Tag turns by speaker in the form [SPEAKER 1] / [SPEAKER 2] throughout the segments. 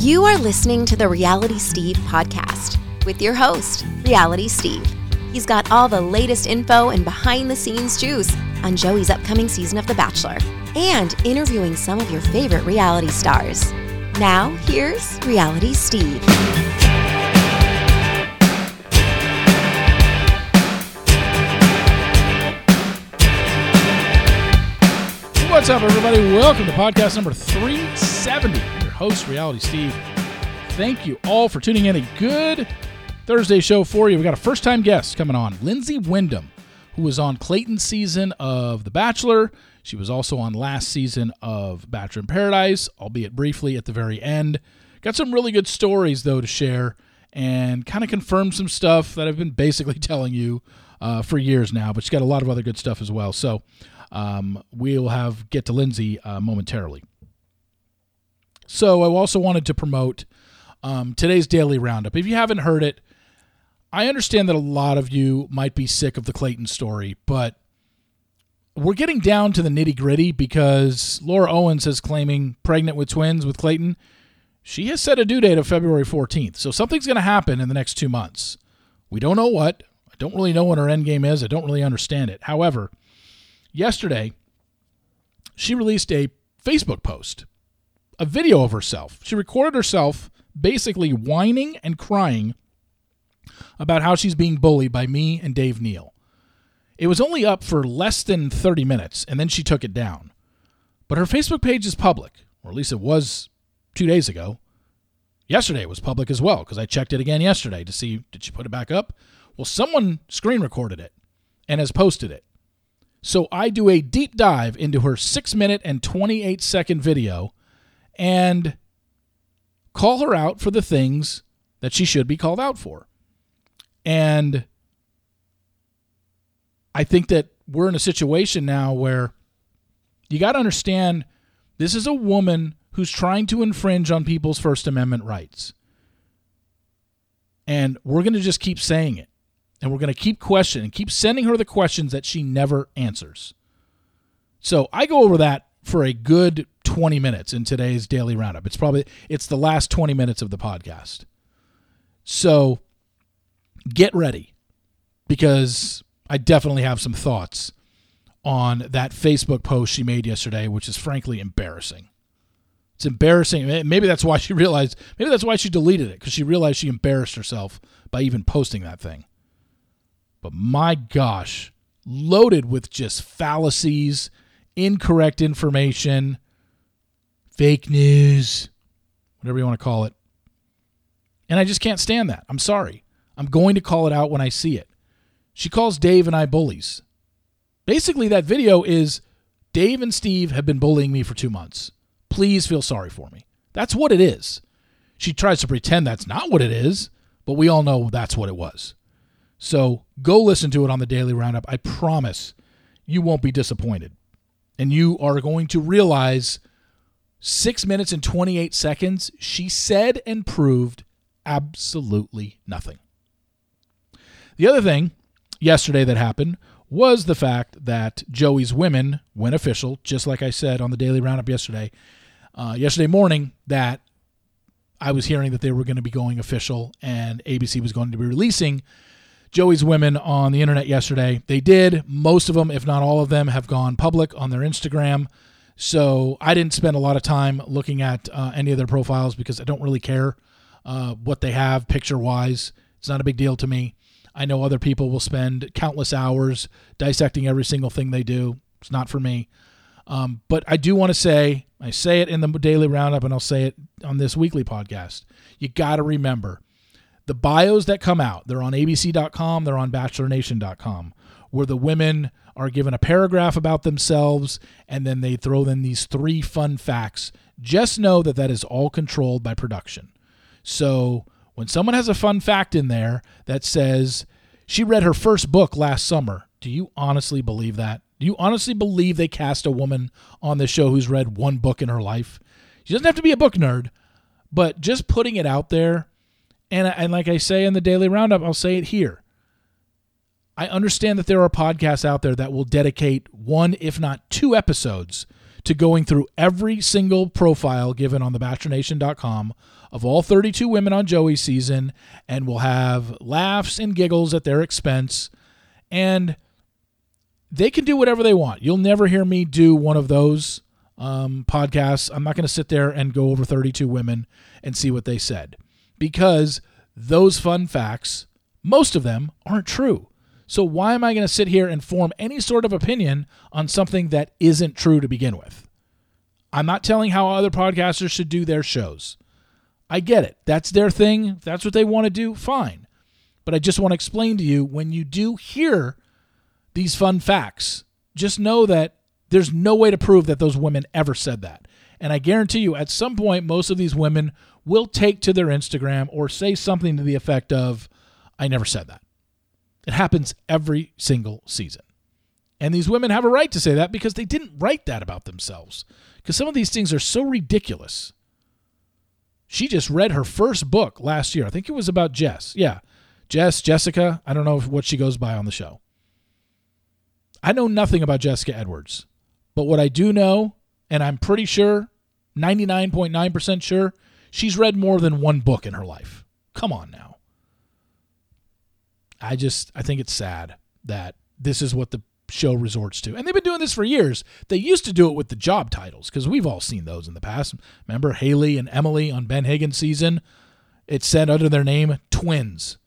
[SPEAKER 1] You are listening to the Reality Steve podcast with your host, Reality Steve. He's got all the latest info and behind the scenes juice on Joey's upcoming season of The Bachelor and interviewing some of your favorite reality stars. Now, here's Reality Steve.
[SPEAKER 2] What's up, everybody? Welcome to podcast number 370. Host, Reality Steve. Thank you all for tuning in. A good Thursday show for you. We got a first time guest coming on, Lyndsey Windham, who was on Clayton's season of The Bachelor. She was also on last season of Bachelor in Paradise, albeit briefly at the very end. Got some really good stories, though, to share and kind of confirm some stuff that I've been basically telling you uh, for years now, but she's got a lot of other good stuff as well. So, um, we'll have get to Lyndsey uh, momentarily. So I also wanted to promote um, today's daily roundup. If you haven't heard it, I understand that a lot of you might be sick of the Clayton story, but we're getting down to the nitty gritty because Laura Owens is claiming pregnant with twins with Clayton. She has set a due date of February 14th, so something's going to happen in the next two months. We don't know what. I don't really know what her end game is. I don't really understand it. However, yesterday, she released a Facebook post, a video of herself. She recorded herself basically whining and crying about how she's being bullied by me and Dave Neal. It was only up for less than 30 minutes, and then she took it down. But her Facebook page is public, or at least it was two days ago. Yesterday it was public as well, because I checked it again yesterday to see did she put it back up? Well, someone screen recorded it and has posted it. So I do a deep dive into her 6 minute and 28 second video and call her out for the things that she should be called out for. And I think that we're in a situation now where you got to understand this is a woman who's trying to infringe on people's First Amendment rights. And we're going to just keep saying it. And we're going to keep questioning, keep sending her the questions that she never answers. So I go over that for a good 20 minutes in today's daily roundup. It's probably it's the last 20 minutes of the podcast. So get ready because I definitely have some thoughts on that Facebook post she made yesterday, which is frankly embarrassing. It's embarrassing. Maybe that's why she realized, maybe that's why she deleted it because she realized she embarrassed herself by even posting that thing. But my gosh, loaded with just fallacies, incorrect information, fake news, whatever you want to call it. And I just can't stand that. I'm sorry. I'm going to call it out when I see it. She calls Dave and I bullies. Basically, that video is Dave and Steve have been bullying me for two months. Please feel sorry for me. That's what it is. She tries to pretend that's not what it is, but we all know that's what it was. So go listen to it on the Daily Roundup. I promise you won't be disappointed. And you are going to realize six minutes and 28 seconds, she said and proved absolutely nothing. The other thing yesterday that happened was the fact that Joey's women went official, just like I said on the Daily Roundup yesterday. Uh, yesterday morning, that I was hearing that they were going to be going official and ABC was going to be releasing Joey's women on the internet yesterday. They did. Most of them, if not all of them, have gone public on their Instagram. So I didn't spend a lot of time looking at uh, any of their profiles because I don't really care uh, what they have picture wise. It's not a big deal to me. I know other people will spend countless hours dissecting every single thing they do. It's not for me. Um, but I do want to say, I say it in the daily roundup and I'll say it on this weekly podcast. You got to remember the bios that come out, they're on abc.com, they're on bachelornation.com, where the women are given a paragraph about themselves and then they throw in these three fun facts. Just know that that is all controlled by production. So when someone has a fun fact in there that says she read her first book last summer, do you honestly believe that? Do you honestly believe they cast a woman on the show who's read one book in her life? She doesn't have to be a book nerd, but just putting it out there and, and like I say in the daily roundup, I'll say it here. I understand that there are podcasts out there that will dedicate one, if not two episodes to going through every single profile given on thebachelornation.com of all 32 women on Joey's season, and we'll have laughs and giggles at their expense. And they can do whatever they want. You'll never hear me do one of those um, podcasts. I'm not going to sit there and go over 32 women and see what they said because those fun facts, most of them aren't true. So why am I going to sit here and form any sort of opinion on something that isn't true to begin with? I'm not telling how other podcasters should do their shows. I get it. That's their thing. If that's what they want to do, fine. But I just want to explain to you when you do hear these fun facts, just know that there's no way to prove that those women ever said that. And I guarantee you, at some point, most of these women will take to their Instagram or say something to the effect of, I never said that. It happens every single season. And these women have a right to say that because they didn't write that about themselves. Because some of these things are so ridiculous. She just read her first book last year. I think it was about Jess. Yeah. Jess, Jessica. I don't know what she goes by on the show. I know nothing about Jessica Edwards. But what I do know, and I'm pretty sure, 99.9% sure, she's read more than one book in her life. Come on now. I just I think it's sad that this is what the show resorts to. And they've been doing this for years. They used to do it with the job titles because we've all seen those in the past. Remember Haley and Emily on Ben Higgins season? It said under their name twins.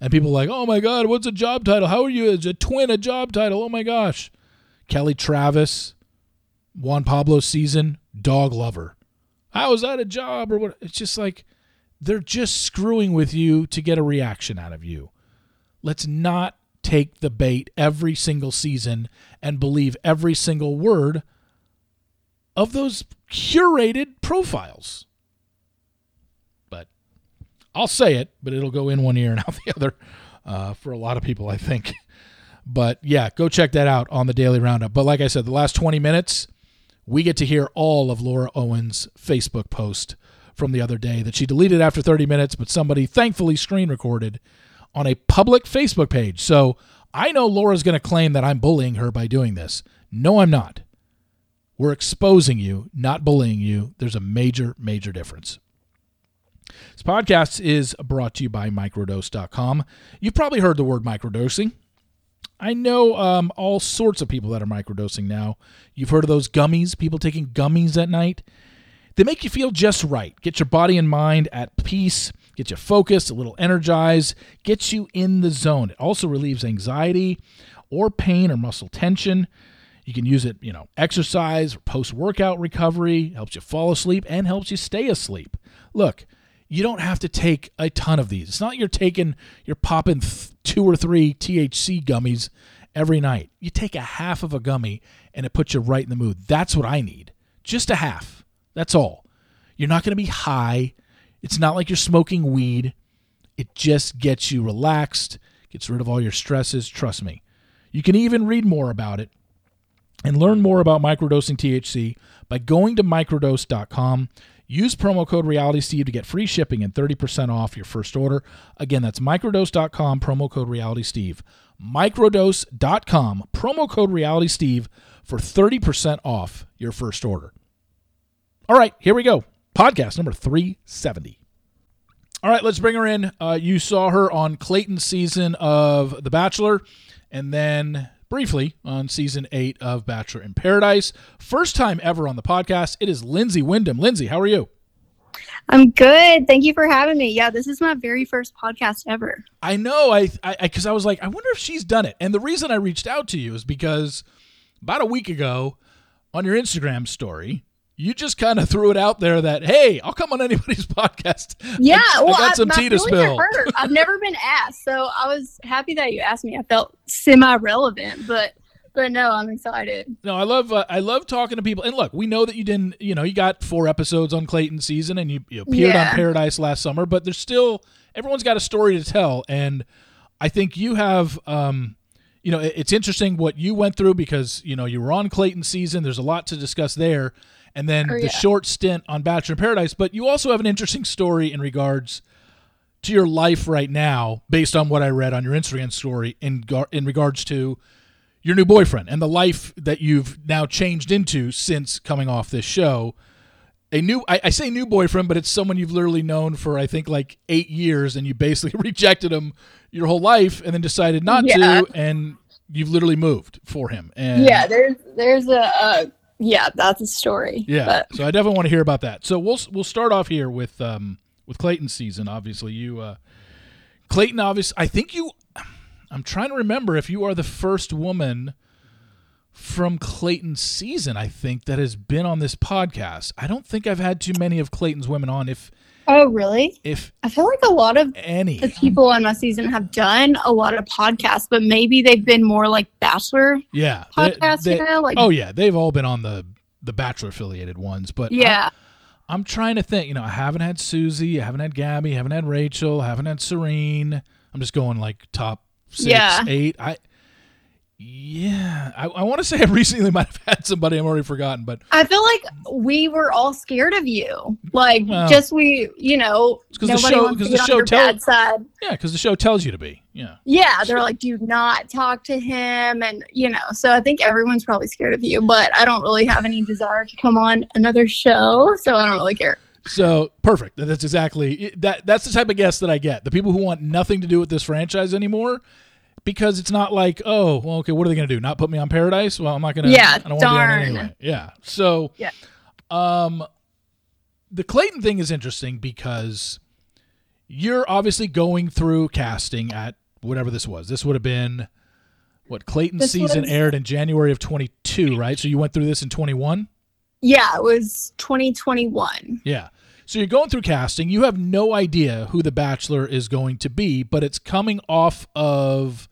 [SPEAKER 2] And people like, oh my God, what's a job title? How are you as a twin a job title? Oh my gosh. Kelly Travis, Juan Pablo season, dog lover. How is that a job or what? It's just like they're just screwing with you to get a reaction out of you. Let's not take the bait every single season and believe every single word of those curated profiles. But I'll say it, but it'll go in one ear and out the other uh, for a lot of people, I think. But yeah, go check that out on the Daily Roundup. But like I said, the last 20 minutes, we get to hear all of Laura Owens' Facebook post from the other day that she deleted after 30 minutes, but somebody thankfully screen recorded on a public Facebook page. So I know Laura's going to claim that I'm bullying her by doing this. No, I'm not. We're exposing you, not bullying you. There's a major, major difference. This podcast is brought to you by microdose.com. You've probably heard the word microdosing. I know um, all sorts of people that are microdosing now. You've heard of those gummies, people taking gummies at night. They make you feel just right, get your body and mind at peace, get you focused, a little energized, gets you in the zone. It also relieves anxiety or pain or muscle tension. You can use it, you know, exercise, post workout recovery, helps you fall asleep, and helps you stay asleep. Look, you don't have to take a ton of these. It's not you're taking, you're popping th- two or three THC gummies every night. You take a half of a gummy and it puts you right in the mood. That's what I need. Just a half. That's all. You're not going to be high. It's not like you're smoking weed. It just gets you relaxed, gets rid of all your stresses. Trust me. You can even read more about it and learn more about microdosing THC by going to microdose.com. Use promo code RealitySteve to get free shipping and 30% off your first order. Again, that's microdose.com, promo code RealitySteve. Microdose.com, promo code RealitySteve for 30% off your first order. All right, here we go. Podcast number 370. All right, let's bring her in. Uh, you saw her on Clayton's season of The Bachelor, and then briefly on season eight of Bachelor in Paradise. First time ever on the podcast. It is Lyndsey Windham. Lyndsey, how are you?
[SPEAKER 3] I'm good. Thank you for having me. Yeah, this is my very first podcast ever.
[SPEAKER 2] I know. I I because I, I was like, I wonder if she's done it. And the reason I reached out to you is because about a week ago on your Instagram story, you just kind of threw it out there that hey, I'll come on anybody's podcast.
[SPEAKER 3] Yeah,
[SPEAKER 2] I,
[SPEAKER 3] well,
[SPEAKER 2] I got some
[SPEAKER 3] my
[SPEAKER 2] tea to spill.
[SPEAKER 3] I've never been asked, so I was happy that you asked me. I felt semi-relevant, but but no, I'm excited.
[SPEAKER 2] No, I love uh, I love talking to people. And look, we know that you didn't, you know, you got four episodes on Clayton season, and you, you appeared
[SPEAKER 3] Yeah.
[SPEAKER 2] on Paradise last summer. But there's still everyone's got a story to tell, and I think you have. Um, you know, it- it's interesting what you went through because you know you were on Clayton season. There's a lot to discuss there, and then
[SPEAKER 3] Oh,
[SPEAKER 2] the
[SPEAKER 3] yeah.
[SPEAKER 2] short stint on Bachelor in Paradise. But you also have an interesting story in regards to your life right now, based on what I read on your Instagram story in gar- in regards to your new boyfriend and the life that you've now changed into since coming off this show. A new, I, I say new boyfriend, but it's someone you've literally known for I think like eight years, and you basically rejected him your whole life, and then decided not
[SPEAKER 3] Yeah.
[SPEAKER 2] to, and you've literally moved for him. And
[SPEAKER 3] Yeah, there's there's a uh, yeah, that's a story.
[SPEAKER 2] Yeah,
[SPEAKER 3] But
[SPEAKER 2] so I definitely want to hear about that. So we'll we'll start off here with um with Clayton's season. Obviously, you uh Clayton. Obviously, I think you. I'm trying to remember if you are the first woman from Clayton's season. I think that has been on this podcast. I don't think I've had too many of Clayton's women on, if
[SPEAKER 3] oh really?
[SPEAKER 2] if
[SPEAKER 3] I feel like a lot of
[SPEAKER 2] any.
[SPEAKER 3] the people on my season have done a lot of podcasts, but maybe they've been more like bachelor
[SPEAKER 2] Yeah, they-
[SPEAKER 3] podcasts,
[SPEAKER 2] they-
[SPEAKER 3] you know? Like
[SPEAKER 2] oh yeah, they've all been on the the Bachelor affiliated ones, but I-
[SPEAKER 3] yeah.
[SPEAKER 2] I'm trying to think. You know, I haven't had Susie, I haven't had Gabby, I haven't had Rachel, I haven't had Serene. I'm just going like top six,
[SPEAKER 3] Yeah.
[SPEAKER 2] eight. I yeah, I, I want to say I recently might have had somebody I'm already forgotten, but
[SPEAKER 3] I feel like we were all scared of you. Like
[SPEAKER 2] Well,
[SPEAKER 3] just we, you know,
[SPEAKER 2] 'cause the show-
[SPEAKER 3] wants
[SPEAKER 2] 'cause
[SPEAKER 3] to
[SPEAKER 2] the show
[SPEAKER 3] your
[SPEAKER 2] tell-
[SPEAKER 3] bad side.
[SPEAKER 2] yeah, because the show tells you to be. Yeah,
[SPEAKER 3] Yeah, they're like, do not talk to him, and you know. So I think everyone's probably scared of you, but I don't really have any desire to come on another show, so I don't really care.
[SPEAKER 2] so perfect. That's exactly that. That's the type of guest that I get. The people who want nothing to do with this franchise anymore. Because it's not like, oh, well, okay, what are they going to do? Not put me on Paradise? Well, I'm not going to.
[SPEAKER 3] Yeah,
[SPEAKER 2] I don't want to do that
[SPEAKER 3] darn.
[SPEAKER 2] anyway. Yeah. So,
[SPEAKER 3] Yeah.
[SPEAKER 2] Um, the Clayton thing is interesting because you're obviously going through casting at whatever this was. This would have been what Clayton's
[SPEAKER 3] This
[SPEAKER 2] season
[SPEAKER 3] was-
[SPEAKER 2] aired in January of 22, right? So you went through this in 21.
[SPEAKER 3] Yeah, it was 2021.
[SPEAKER 2] Yeah. So you're going through casting. You have no idea who the Bachelor is going to be, but it's coming off of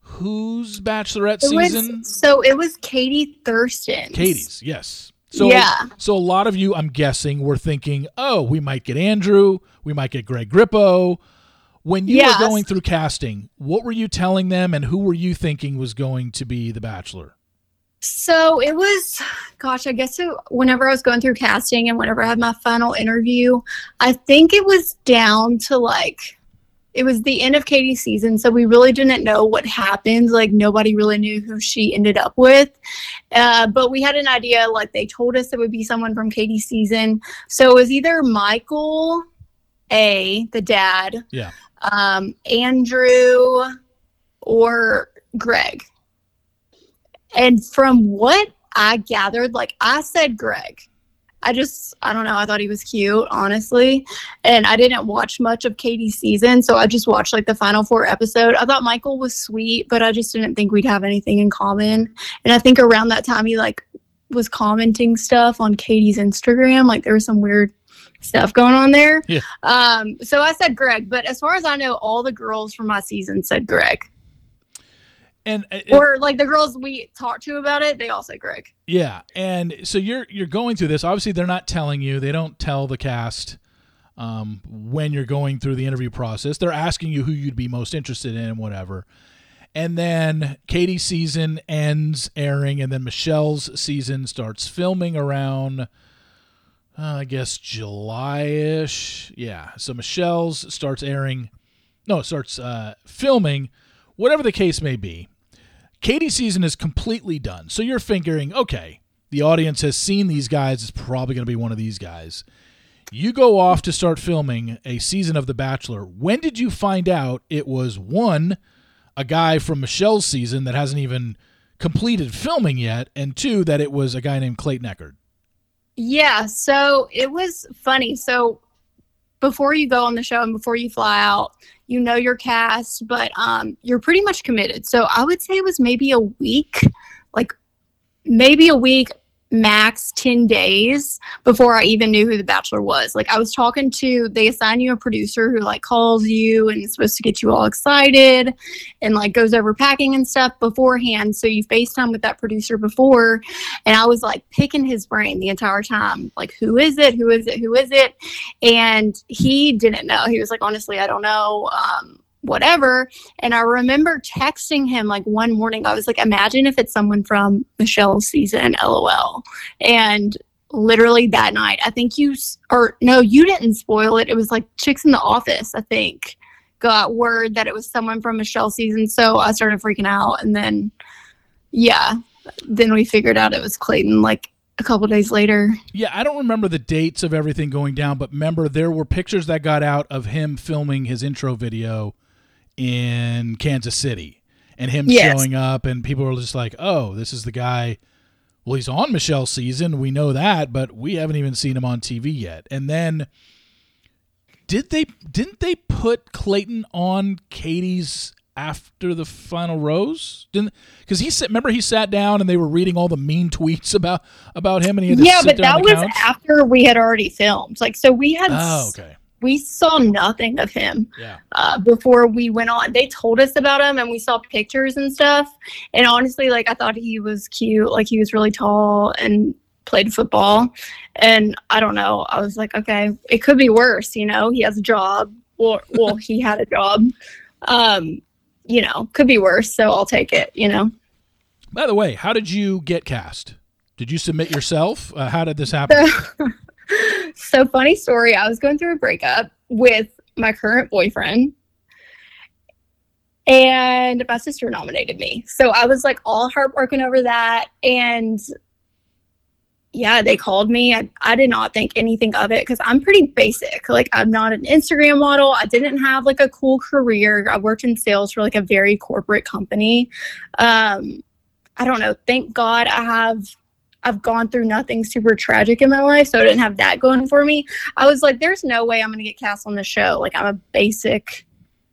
[SPEAKER 2] whose Bachelorette
[SPEAKER 3] It
[SPEAKER 2] season?
[SPEAKER 3] was so it was Katie Thurston.
[SPEAKER 2] Katie's, yes. So
[SPEAKER 3] Yeah.
[SPEAKER 2] So a lot of you, I'm guessing, were thinking, oh, we might get Andrew, we might get Greg Grippo. When you
[SPEAKER 3] Yes.
[SPEAKER 2] were going through casting, what were you telling them, and who were you thinking was going to be the Bachelor?
[SPEAKER 3] So it was, gosh, I guess it, whenever I was going through casting and whenever I had my final interview, I think it was down to like, it was the end of Katie's season. So we really didn't know what happened. Like, nobody really knew who she ended up with. Uh, but we had an idea, like, they told us it would be someone from Katie's season. So it was either Michael A, the dad,
[SPEAKER 2] Yeah.
[SPEAKER 3] um, Andrew, or Greg. And from what I gathered, like I said, Greg. I just, I don't know. I thought he was cute, honestly. And I didn't watch much of Katie's season. So I just watched like the final four episode. I thought Michael was sweet, but I just didn't think we'd have anything in common. And I think around that time, he like was commenting stuff on Katie's Instagram. Like there was some weird stuff going on there.
[SPEAKER 2] Yeah.
[SPEAKER 3] Um, so I said Greg, but as far as I know, all the girls from my season said Greg.
[SPEAKER 2] And uh,
[SPEAKER 3] Or like the girls we talked to about it, they all say Greg.
[SPEAKER 2] Yeah, and so you're you're going through this. Obviously, they're not telling you. They don't tell the cast um, when you're going through the interview process. They're asking you who you'd be most interested in and whatever. And then Katie's season ends airing, and then Michelle's season starts filming around, uh, I guess, July-ish. Yeah, so Michelle's starts airing. No, it starts uh, filming, whatever the case may be. Katie's season is completely done. So you're figuring, okay, the audience has seen these guys. It's probably going to be one of these guys. You go off to start filming a season of The Bachelor. When did you find out it was one, a guy from Michelle's season that hasn't even completed filming yet, and two, that it was a guy named Clayton Eckard?
[SPEAKER 3] Yeah, so it was funny. So before you go on the show and before you fly out, you know your cast, but um, you're pretty much committed. So I would say it was maybe a week, like maybe a week, max 10 days before I even knew who the Bachelor was. Like I was talking to, they assign you a producer who like calls you and is supposed to get you all excited and like goes over packing and stuff beforehand. So you FaceTime with that producer before. And I was like picking his brain the entire time. Like, who is it? Who is it? Who is it? And he didn't know. He was like, honestly, I don't know. Um, whatever. And I remember texting him like one morning. I was like, imagine if it's someone from Michelle's season, lol. And literally that night, I think you, or no, you didn't spoil it. It was like Chicks in the Office, I think, got word that it was someone from Michelle's season. So I started freaking out. And then yeah. Then we figured out it was Clayton like a couple days later.
[SPEAKER 2] Yeah, I don't remember the dates of everything going down, but remember there were pictures that got out of him filming his intro video in Kansas City and him
[SPEAKER 3] Yes.
[SPEAKER 2] showing up and people were just like, "Oh, this is the guy well, he's on Michelle's season. We know that, but we haven't even seen him on TV yet." And then did they didn't they put Clayton on Katie's after the final rose? Didn't because he said remember he sat down and they were reading all the mean tweets about about him and he had to
[SPEAKER 3] Yeah,
[SPEAKER 2] sit
[SPEAKER 3] but that was
[SPEAKER 2] couch?
[SPEAKER 3] after we had already filmed. Like, so we had,
[SPEAKER 2] Oh, okay.
[SPEAKER 3] We saw nothing of him
[SPEAKER 2] Yeah.
[SPEAKER 3] uh, before we went on. They told us about him and we saw pictures and stuff. And honestly, like, I thought he was cute. Like, he was really tall and played football. And I don't know. I was like, okay, it could be worse. You know, he has a job. Well, well, he had a job. Um, you know, could be worse. So I'll take it, you know.
[SPEAKER 2] By the way, how did you get cast? Did you submit yourself? Uh, how did this happen?
[SPEAKER 3] so funny story i was going through a breakup with my current boyfriend and my sister nominated me. So i was like all heartbroken over that and yeah they called me. I, I did not think anything of it because i'm pretty basic. Like i'm not an instagram model. I didn't have like a cool career. I worked in sales for like a very corporate company. Um i don't know. Thank god i have I've gone through nothing super tragic in my life, so I didn't have that going for me. I was like, there's no way I'm going to get cast on the show. Like, I'm a basic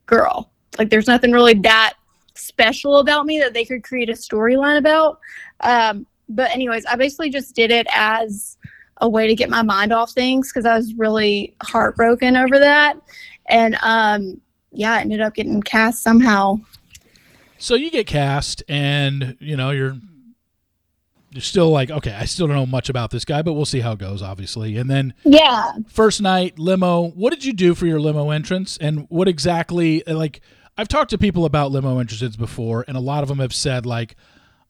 [SPEAKER 3] girl. Like, there's nothing really that special about me that they could create a storyline about. Um, but, anyways, I basically just did it as a way to get my mind off things because I was really heartbroken over that. And um, yeah, I ended up getting cast somehow.
[SPEAKER 2] so you get cast, and you know you're you're still like, okay, I still don't know much about this guy, but we'll see how it goes, obviously. And then
[SPEAKER 3] Yeah.
[SPEAKER 2] first night limo. What did you do for your limo entrance, and what exactly uh, like? I've talked to people about limo entrances before, and a lot of them have said like,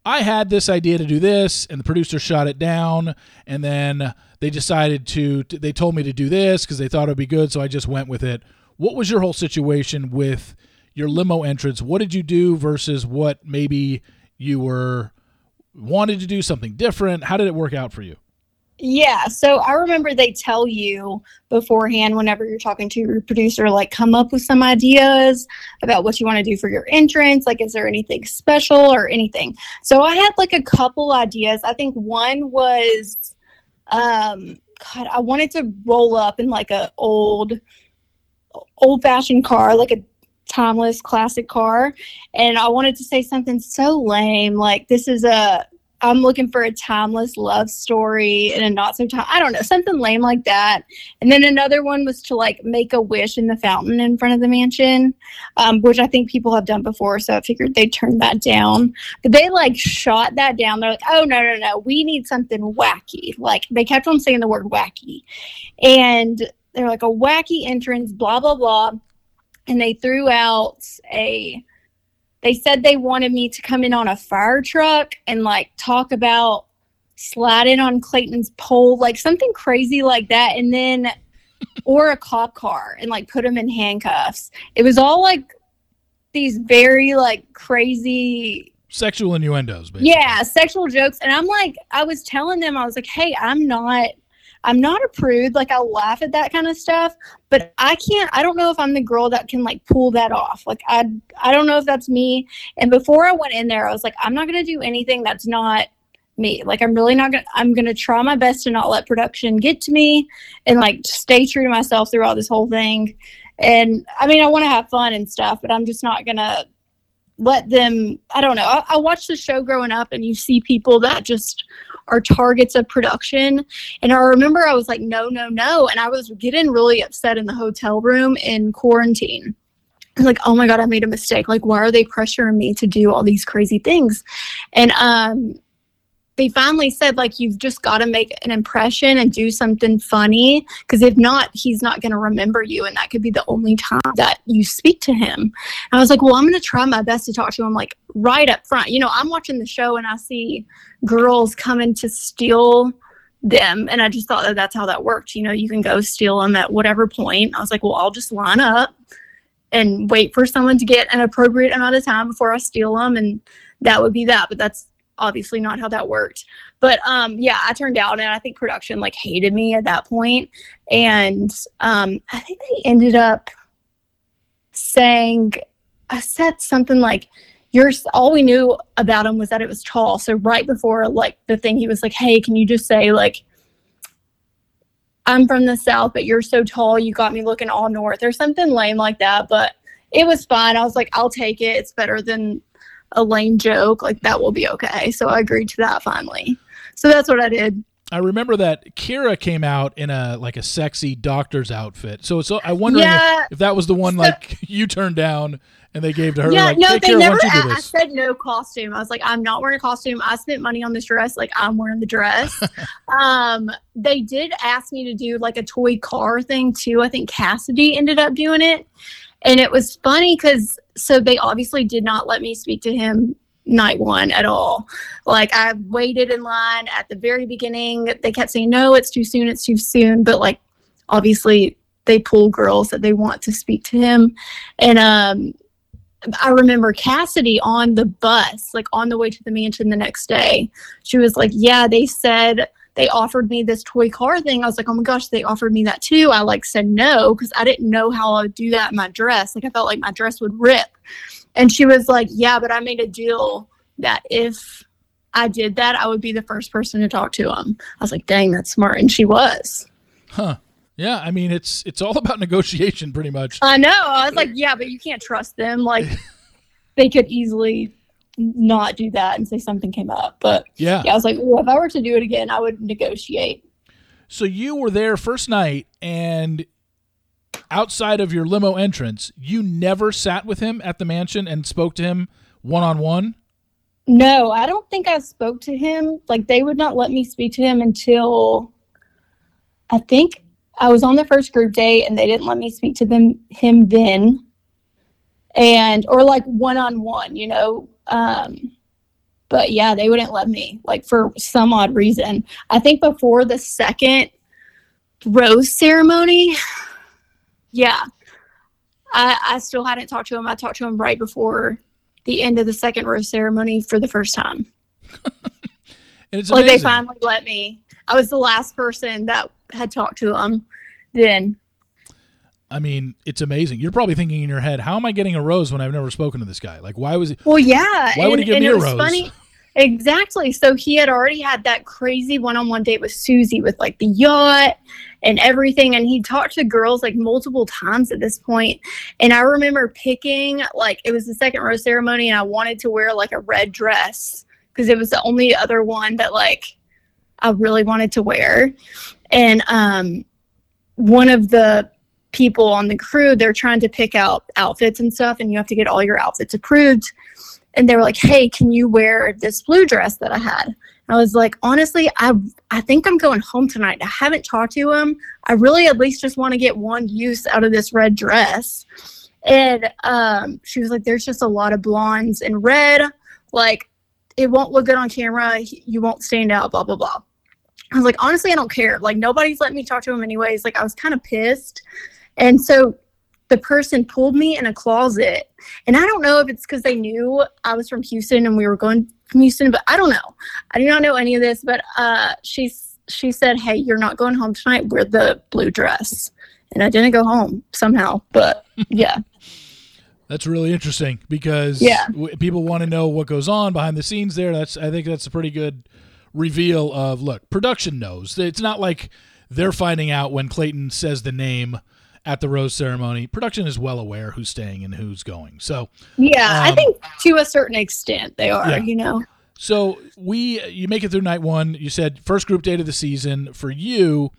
[SPEAKER 2] I had this idea to do this, and the producer shot it down, and then they decided to. They told me to do this because they thought it'd be good, so I just went with it. What was your whole situation with your limo entrance? What did you do versus what maybe you were wanted to do something different? How did it work out for you?
[SPEAKER 3] Yeah, so I remember they tell you beforehand whenever you're talking to your producer, like come up with some ideas about what you want to do for your entrance. Like, is there anything special or anything? So I had like a couple ideas. I think one was, um, God, I wanted to roll up in like a old, old fashioned car, like a timeless classic car, and I wanted to say something so lame, like this is a I'm looking for a timeless love story and a not so time. I don't know, something lame like that. And then another one was to like make a wish in the fountain in front of the mansion, um, which I think people have done before. So I figured they'd turn that down. But they like shot that down. They're like, oh, no, no, no. We need something wacky. Like they kept on saying the word wacky. And they're like a wacky entrance, blah, blah, blah. And they threw out a they said they wanted me to come in on a fire truck and like talk about sliding on Clayton's pole, like something crazy like that, and then or a cop car and like put him in handcuffs. It was all like these very like crazy
[SPEAKER 2] Sexual innuendos, basically.
[SPEAKER 3] yeah, sexual jokes. And I'm like, I was telling them, I was like, hey, I'm not, I'm not a prude. Like, I laugh at that kind of stuff, but I can't, I don't know if I'm the girl that can like pull that off. Like, I, I don't know if that's me. And before I went in there, I was like, I'm not going to do anything that's not me. Like, I'm really not to, I'm going to try my best to not let production get to me and like stay true to myself throughout this whole thing. And I mean, I want to have fun and stuff, but I'm just not going to let them i don't know I, I watched the show growing up and you see people that just are targets of production. And i remember i was like no no no. And i was getting really upset in the hotel room in quarantine. Like oh my god i made a mistake. Like why are they pressuring me to do all these crazy things? And um they finally said like you've just got to make an impression and do something funny because if not he's not going to remember you and that could be the only time that you speak to him. And i was like well i'm going to try my best to talk to him like right up front. You know i'm watching the show and i see girls coming to steal them and i just thought that that's how that worked. You know you can go steal them at whatever point. I was like well i'll just line up and wait for someone to get an appropriate amount of time before i steal them and that would be that but that's obviously not how that worked. But um, yeah, I turned out, and I think production like hated me at that point, and um, I think they ended up saying, I said something like. You're all we knew about him was that it was tall. So right before like the thing, he was like, "Hey, can you just say like I'm from the South, but you're so tall, you got me looking all north or something lame like that. But it was fine. I was like, I'll take it. It's better than a lame joke. Like that will be okay. So I agreed to that finally. So that's what I did.
[SPEAKER 2] I remember that Kira came out in a like a sexy doctor's outfit. So so I wonder
[SPEAKER 3] Yeah.
[SPEAKER 2] if, if that was the one
[SPEAKER 3] So-
[SPEAKER 2] like you turned down and they gave to her.
[SPEAKER 3] yeah,
[SPEAKER 2] like,
[SPEAKER 3] no,
[SPEAKER 2] hey,
[SPEAKER 3] they
[SPEAKER 2] Kira,
[SPEAKER 3] never.
[SPEAKER 2] don't you do
[SPEAKER 3] I, I said no costume. I was like, I'm not wearing a costume. I spent money on this dress. Like I'm wearing the dress. um, they did ask me to do like a toy car thing too. I think Cassidy ended up doing it, and it was funny because so they obviously did not let me speak to him night one at all. Like I waited in line at the very beginning. They kept saying no, it's too soon, it's too soon. But like obviously they pull girls that they want to speak to him, and um I remember Cassidy on the bus, like on the way to the mansion the next day. She was like, Yeah, they said they offered me this toy car thing. I was like, Oh my gosh, they offered me that too. I like said no because I didn't know how I would do that in my dress. Like I felt like my dress would rip. And she was like, Yeah, but I made a deal that if I did that, I would be the first person to talk to him. I was like, Dang, that's smart. And she was.
[SPEAKER 2] Huh. Yeah, I mean it's it's all about negotiation pretty much.
[SPEAKER 3] I know. I was like, yeah, but you can't trust them. Like, they could easily not do that and say something came up. But
[SPEAKER 2] Yeah.
[SPEAKER 3] yeah, I was like, Ooh, if I were to do it again, I would negotiate.
[SPEAKER 2] So you were there first night and outside of your limo entrance, you never sat with him at the mansion and spoke to him one on one?
[SPEAKER 3] No, I don't think I spoke to him. Like, they would not let me speak to him until I think I was on the first group date and they didn't let me speak to them him then. And or like one on one, you know. Um but yeah, they wouldn't let me, like for some odd reason. I think before the second rose ceremony, yeah. I I still hadn't talked to him. I talked to him right before the end of the second rose ceremony for the first time.
[SPEAKER 2] And it's
[SPEAKER 3] like they finally let me. I was the last person that had talked to him then.
[SPEAKER 2] I mean, it's amazing. You're probably thinking in your head, how am I getting a rose when I've never spoken to this guy? Like why was he
[SPEAKER 3] Well, yeah.
[SPEAKER 2] Why would he give me a rose?
[SPEAKER 3] Funny. Exactly. So he had already had that crazy one-on-one date with Susie with like the yacht and everything, and he talked to girls like multiple times at this point. And I remember picking like it was the second rose ceremony, and I wanted to wear like a red dress because it was the only other one that like I really wanted to wear. And um, one of the people on the crew, they're trying to pick out outfits and stuff, and you have to get all your outfits approved and they were like, "Hey, can you wear this blue dress that I had?" I was like, "Honestly, I I think I'm going home tonight. I haven't talked to him. I really at least just want to get one use out of this red dress." And um, she was like, "There's just a lot of blondes in red. Like, it won't look good on camera. You won't stand out. Blah blah blah." I was like, "Honestly, I don't care. Like, nobody's letting me talk to him anyways. Like, I was kind of pissed." And so the person pulled me in a closet and I don't know if it's because they knew I was from Houston and we were going from Houston, but I don't know. I do not know any of this, but uh, she's she said, "Hey, you're not going home tonight. Wear the blue dress." And I didn't go home somehow, but yeah,
[SPEAKER 2] That's really interesting because
[SPEAKER 3] Yeah.
[SPEAKER 2] w- people want to know what goes on behind the scenes there. That's I think that's a pretty good reveal of look, production knows. It's not like they're finding out when Clayton says the name at the rose ceremony. Production is well aware who's staying and who's going. So
[SPEAKER 3] yeah. I
[SPEAKER 2] Um,
[SPEAKER 3] think to a certain extent they are.
[SPEAKER 2] Yeah.
[SPEAKER 3] You know,
[SPEAKER 2] So we you make it through night one. You said first group date of the season for you,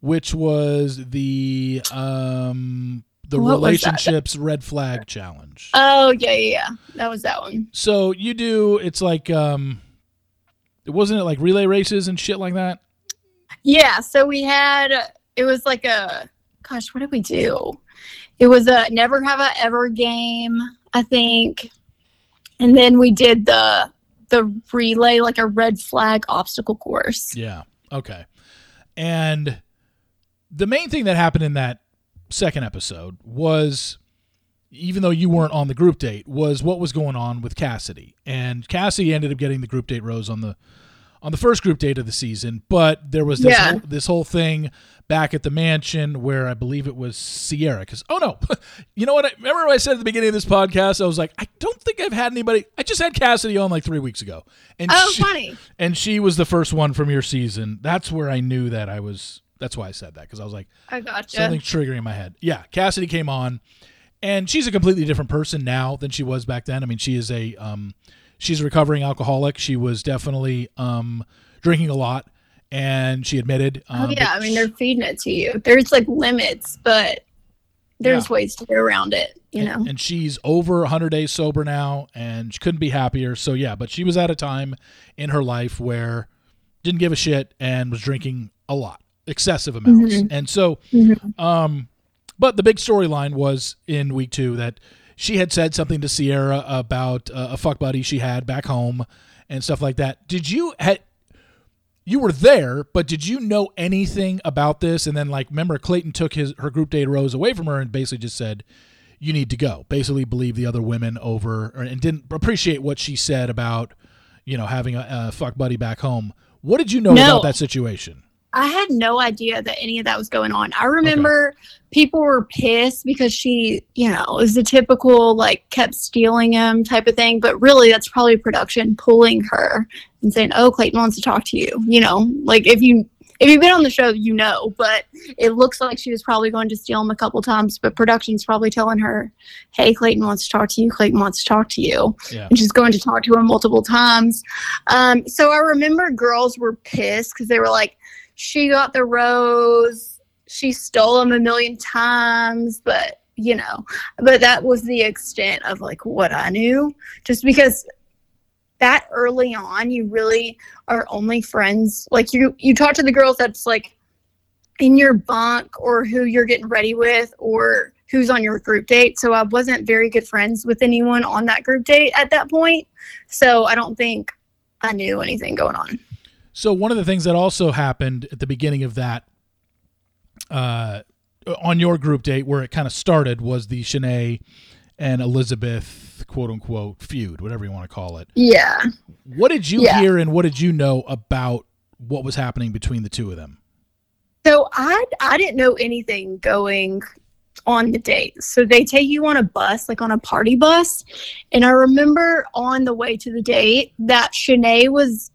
[SPEAKER 2] which was the um the
[SPEAKER 3] What
[SPEAKER 2] relationships red flag challenge.
[SPEAKER 3] oh yeah, yeah, yeah. That was that one.
[SPEAKER 2] so you do it's like um it wasn't it like relay races and shit like that?
[SPEAKER 3] Yeah, so we had it was like a gosh, what did we do? It was a never have I ever game, I think. And then we did the the relay like a red flag obstacle course.
[SPEAKER 2] Yeah. Okay. And the main thing that happened in that second episode was even though you weren't on the group date, was what was going on with Cassidy. And Cassidy ended up getting the group date rose on the on the first group date of the season, but there was this
[SPEAKER 3] Yeah.
[SPEAKER 2] whole, this whole thing back at the mansion where I believe it was Sierra. Because oh no, you know what? I, remember what I said at the beginning of this podcast? I was like, I don't think I've had anybody. I just had Cassidy on like three weeks ago, and
[SPEAKER 3] Oh,
[SPEAKER 2] she,
[SPEAKER 3] funny.
[SPEAKER 2] and she was the first one from your season. That's where I knew that I was. That's why I said that because I was like,
[SPEAKER 3] I gotcha.
[SPEAKER 2] something triggering in my head. Yeah, Cassidy came on, and she's a completely different person now than she was back then. I mean, she is a um, she's a recovering alcoholic. She was definitely um, drinking a lot, and she admitted. Um,
[SPEAKER 3] oh yeah, I mean they're feeding it to you. There's like limits, but there's
[SPEAKER 2] Yeah.
[SPEAKER 3] ways to get around it. You know.
[SPEAKER 2] and, she's over 100 days sober now, and she couldn't be happier. So yeah, but she was at a time in her life where didn't give a shit and was drinking a lot, excessive amounts,
[SPEAKER 3] Mhm.
[SPEAKER 2] and so
[SPEAKER 3] Mhm.
[SPEAKER 2] Um, but the big storyline was in week two that she had said something to Sierra about uh, a fuck buddy she had back home and stuff like that. Did you had you were there, but did you know anything about this? And then like, remember Clayton took his her group date rose away from her and basically just said, "You need to go." Basically, believe the other women over or, and didn't appreciate what she said about you know having a, a fuck buddy back home. What did you know
[SPEAKER 3] No.
[SPEAKER 2] about that situation?
[SPEAKER 3] I had no idea that any of that was going on. I remember people were pissed because she, you know, was the typical like kept stealing him type of thing. But really, that's probably production pulling her and saying, "Oh, Clayton wants to talk to you." You know, like if you if you've been on the show, you know. But it looks like she was probably going to steal him a couple times. But production's probably telling her, "Hey, Clayton wants to talk to you. Clayton wants to talk to you."
[SPEAKER 2] Yeah.
[SPEAKER 3] and she's going to talk to him multiple times. Um, so I remember girls were pissed because they were like, she got the rose, she stole him a million times, but you know, but that was the extent of like what I knew, just because that early on, you really are only friends. Like you, you talk to the girls that's like in your bunk or who you're getting ready with or who's on your group date. So I wasn't very good friends with anyone on that group date at that point. So I don't think I knew anything going on.
[SPEAKER 2] So one of the things that also happened at the beginning of that, uh, on your group date where it kind of started was the Shanae and Elizabeth quote unquote feud, whatever you want to call it.
[SPEAKER 3] Yeah.
[SPEAKER 2] What did you
[SPEAKER 3] Yeah.
[SPEAKER 2] hear and what did you know about what was happening between the two of them?
[SPEAKER 3] So I I didn't know anything going on the date. So they take you on a bus, like on a party bus. And I remember on the way to the date that Shanae was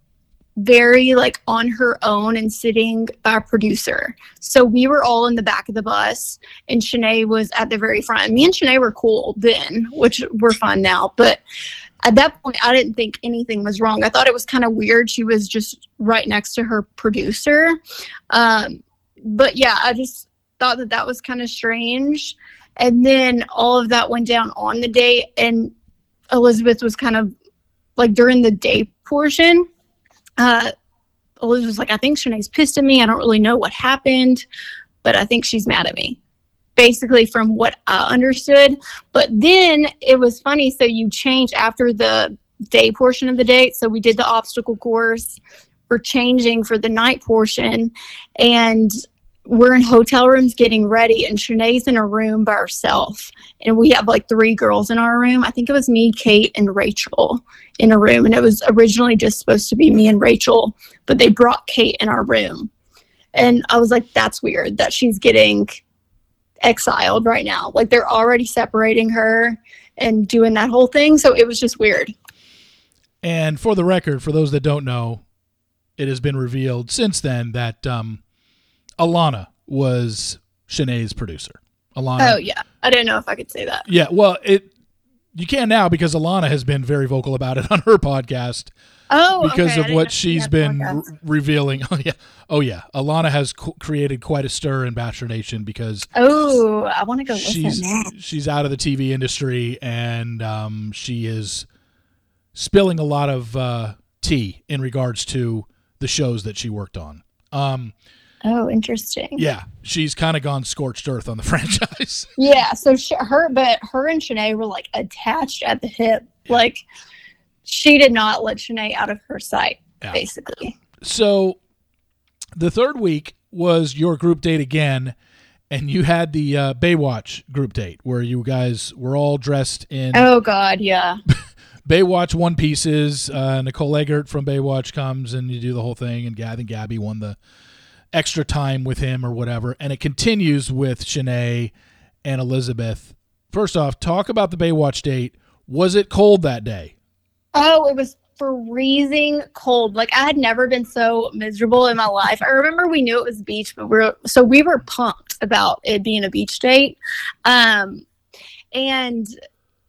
[SPEAKER 3] very like on her own and sitting by a producer. So we were all in the back of the bus and Shanae was at the very front. Me and Shanae were cool then, which we're fine now. But at that point I didn't think anything was wrong. I thought it was kind of weird. She was just right next to her producer. Um, but yeah, I just thought that that was kind of strange. And then all of that went down on the date, and Elizabeth was kind of like during the day portion. Uh, Elizabeth was like, I think Shanae's pissed at me. I don't really know what happened, but I think she's mad at me. Basically, from what I understood. But then it was funny. So you change after the day portion of the date. So we did the obstacle course. We're changing for the night portion, and we're in hotel rooms getting ready, and Shanae's in a room by herself. And we have like three girls in our room. I think it was me, Kate, and Rachel in a room. And it was originally just supposed to be me and Rachel, but they brought Kate in our room. And I was like, that's weird that she's getting exiled right now. Like they're already separating her and doing that whole thing. So it was just weird.
[SPEAKER 2] And for the record, for those that don't know, it has been revealed since then that um, Alana was Shanae's producer. Alana
[SPEAKER 3] Oh, yeah. I didn't know if I could say that.
[SPEAKER 2] Yeah, well, it you can now because Alana has been very vocal about it on her podcast
[SPEAKER 3] Oh,
[SPEAKER 2] because
[SPEAKER 3] okay.
[SPEAKER 2] Of what she's been re- revealing. Oh yeah, oh yeah. Alana has co- created quite a stir in Bachelor Nation because
[SPEAKER 3] Oh, I want to go listen
[SPEAKER 2] she's she's out of the TV industry and um, she is spilling a lot of uh, tea in regards to the shows that she worked on. Um,
[SPEAKER 3] Oh, interesting.
[SPEAKER 2] yeah, she's kind of gone scorched earth on the franchise.
[SPEAKER 3] Yeah, so sh- her, but her and Shanae were like attached at the hip. Like she did not let Shanae out of her sight,
[SPEAKER 2] Yeah.
[SPEAKER 3] basically.
[SPEAKER 2] so the third week was your group date again and you had the uh, Baywatch group date where you guys were all dressed in
[SPEAKER 3] Oh God, yeah.
[SPEAKER 2] Baywatch one pieces. Uh, Nicole Eggert from Baywatch comes and you do the whole thing, and Gavin Gabby won the extra time with him or whatever, and it continues with Shanae and Elizabeth. First off, talk about the Baywatch date. Was it cold that day?
[SPEAKER 3] Oh, it was freezing cold. Like I had never been so miserable in my life. I remember we knew it was beach, but we are so we were pumped about it being a beach date. Um, and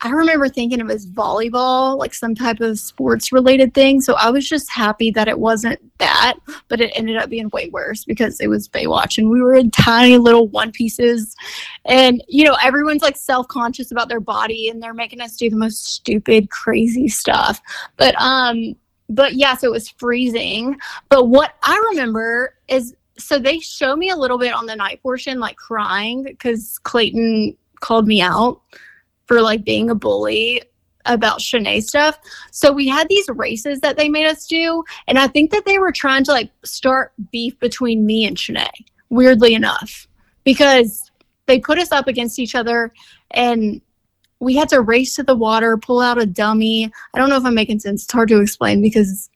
[SPEAKER 3] I remember thinking it was volleyball, like some type of sports related thing. So I was just happy that it wasn't that, but it ended up being way worse because it was Baywatch and we were in tiny little one pieces. And, you know, everyone's like self conscious about their body and they're making us do the most stupid, crazy stuff. But, um, but yeah, so it was freezing. But what I remember is so they show me a little bit on the night portion, like crying because Clayton called me out for like being a bully about Shanae stuff. So we had these races that they made us do, and I think that they were trying to like start beef between me and Shanae, weirdly enough, because they put us up against each other and we had to race to the water, pull out a dummy. I don't know if I'm making sense. It's hard to explain because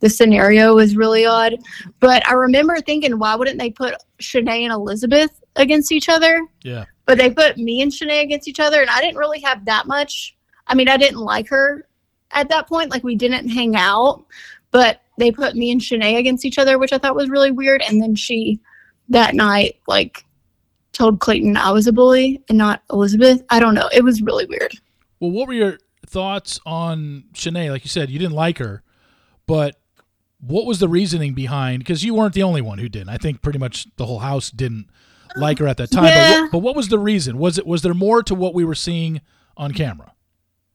[SPEAKER 3] the scenario was really odd. But I remember thinking, why wouldn't they put Shanae and Elizabeth against each other?
[SPEAKER 2] Yeah.
[SPEAKER 3] But they put me and Shanae against each other, and I didn't really have that much. I mean, I didn't like her at that point. Like, we didn't hang out, but they put me and Shanae against each other, which I thought was really weird. And then she, that night, like, told Clayton I was a bully and not Elizabeth. I don't know. It was really weird.
[SPEAKER 2] Well, what were your thoughts on Shanae? Like you said, you didn't like her, but what was the reasoning behind? Because you weren't the only one who didn't. I think pretty much the whole house didn't like her at that time.
[SPEAKER 3] Yeah.
[SPEAKER 2] But, what, but what was the reason? Was it was there more to what we were seeing on camera?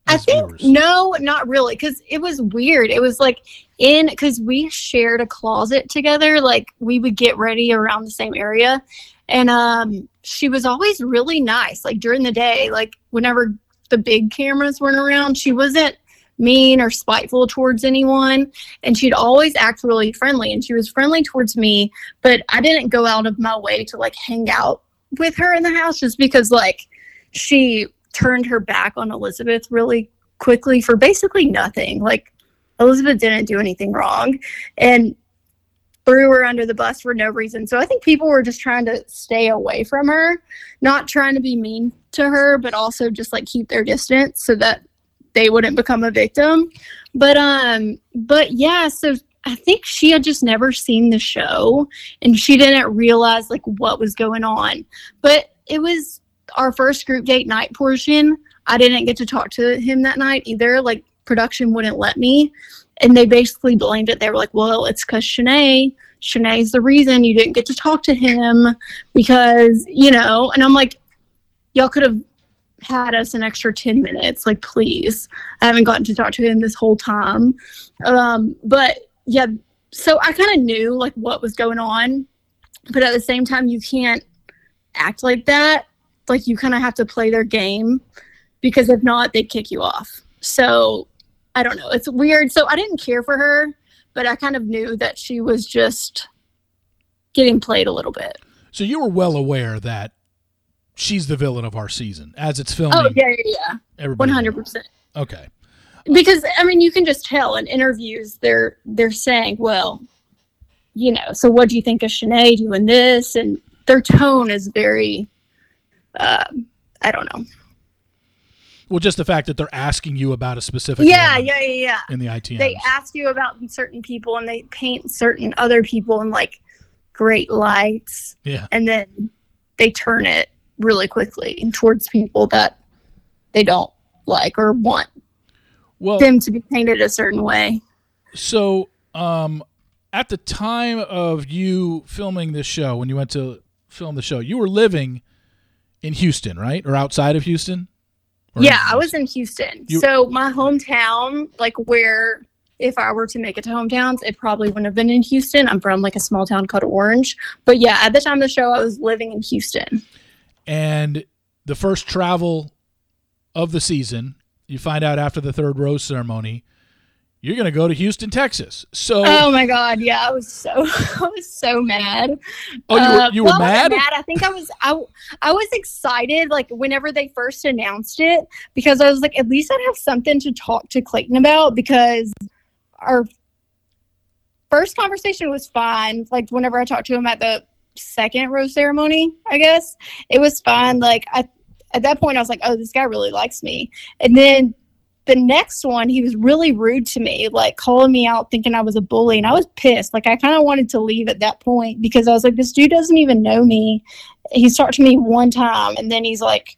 [SPEAKER 3] I think
[SPEAKER 2] viewers?
[SPEAKER 3] no, not really, because it was weird. It was like in because we shared a closet together. Like we would get ready around the same area, and um, she was always really nice. Like during the day, like whenever the big cameras weren't around, she wasn't mean or spiteful towards anyone, and she'd always act really friendly. And she was friendly towards me, but I didn't go out of my way to like hang out with her in the house just because like she turned her back on Elizabeth really quickly for basically nothing. Like Elizabeth didn't do anything wrong and threw her under the bus for no reason. So I think people were just trying to stay away from her, not trying to be mean to her, but also just like keep their distance so that they wouldn't become a victim. But um but yeah, so I think she had just never seen the show and she didn't realize like what was going on. But it was our first group date night portion. I didn't get to talk to him that night either. Like production wouldn't let me. And they basically blamed it. They were like, well, it's because Shanae. Shanae's the reason you didn't get to talk to him because, you know, and I'm like, y'all could have had us an extra 10 minutes. Like, please. I haven't gotten to talk to him this whole time. Um, but yeah, so I kind of knew like what was going on. But at the same time, you can't act like that. Like, you kind of have to play their game because if not, they'd kick you off. So I don't know. It's weird. So I didn't care for her, but I kind of knew that she was just getting played a little bit.
[SPEAKER 2] So you were well aware that she's the villain of our season as it's filming.
[SPEAKER 3] Oh yeah, yeah, yeah,
[SPEAKER 2] everybody
[SPEAKER 3] hundred percent.
[SPEAKER 2] Okay.
[SPEAKER 3] Because I mean, you can just tell in interviews they're they're saying, well, you know, so what do you think of Shanae doing this? And their tone is very, um, I don't know.
[SPEAKER 2] Well, just the fact that they're asking you about a specific
[SPEAKER 3] Yeah, yeah, yeah, yeah.
[SPEAKER 2] in the ITM.
[SPEAKER 3] they ask you about certain people and they paint certain other people in like great lights
[SPEAKER 2] yeah.
[SPEAKER 3] and then they turn it really quickly towards people that they don't like or want
[SPEAKER 2] Well,
[SPEAKER 3] them to be painted a certain way.
[SPEAKER 2] So, um, at the time of you filming this show, when you went to film the show, you were living in Houston, right, or outside of Houston? Or
[SPEAKER 3] yeah, I was in Houston.
[SPEAKER 2] You-
[SPEAKER 3] so my hometown, like where if I were to make it to hometowns, it probably wouldn't have been in Houston. I'm from like a small town called Orange. But yeah, at the time of the show I was living in Houston.
[SPEAKER 2] And the first travel of the season, you find out after the third rose ceremony, you're going to go to Houston, Texas. So,
[SPEAKER 3] Oh my god, yeah, I was so I was so mad.
[SPEAKER 2] oh, you were,
[SPEAKER 3] Uh,
[SPEAKER 2] you were
[SPEAKER 3] well, I
[SPEAKER 2] mad?
[SPEAKER 3] mad. I think I was I, I was excited like whenever they first announced it because I was like at least I'd have something to talk to Clayton about because our first conversation was fine. Like whenever I talked to him at the second rose ceremony, I guess it was fun. Like I at that point I was like, oh, this guy really likes me, and then. The next one, he was really rude to me, like calling me out, thinking I was a bully, and I was pissed. Like I kind of wanted to leave at that point because I was like, this dude doesn't even know me. He's talked to me one time, and then he's like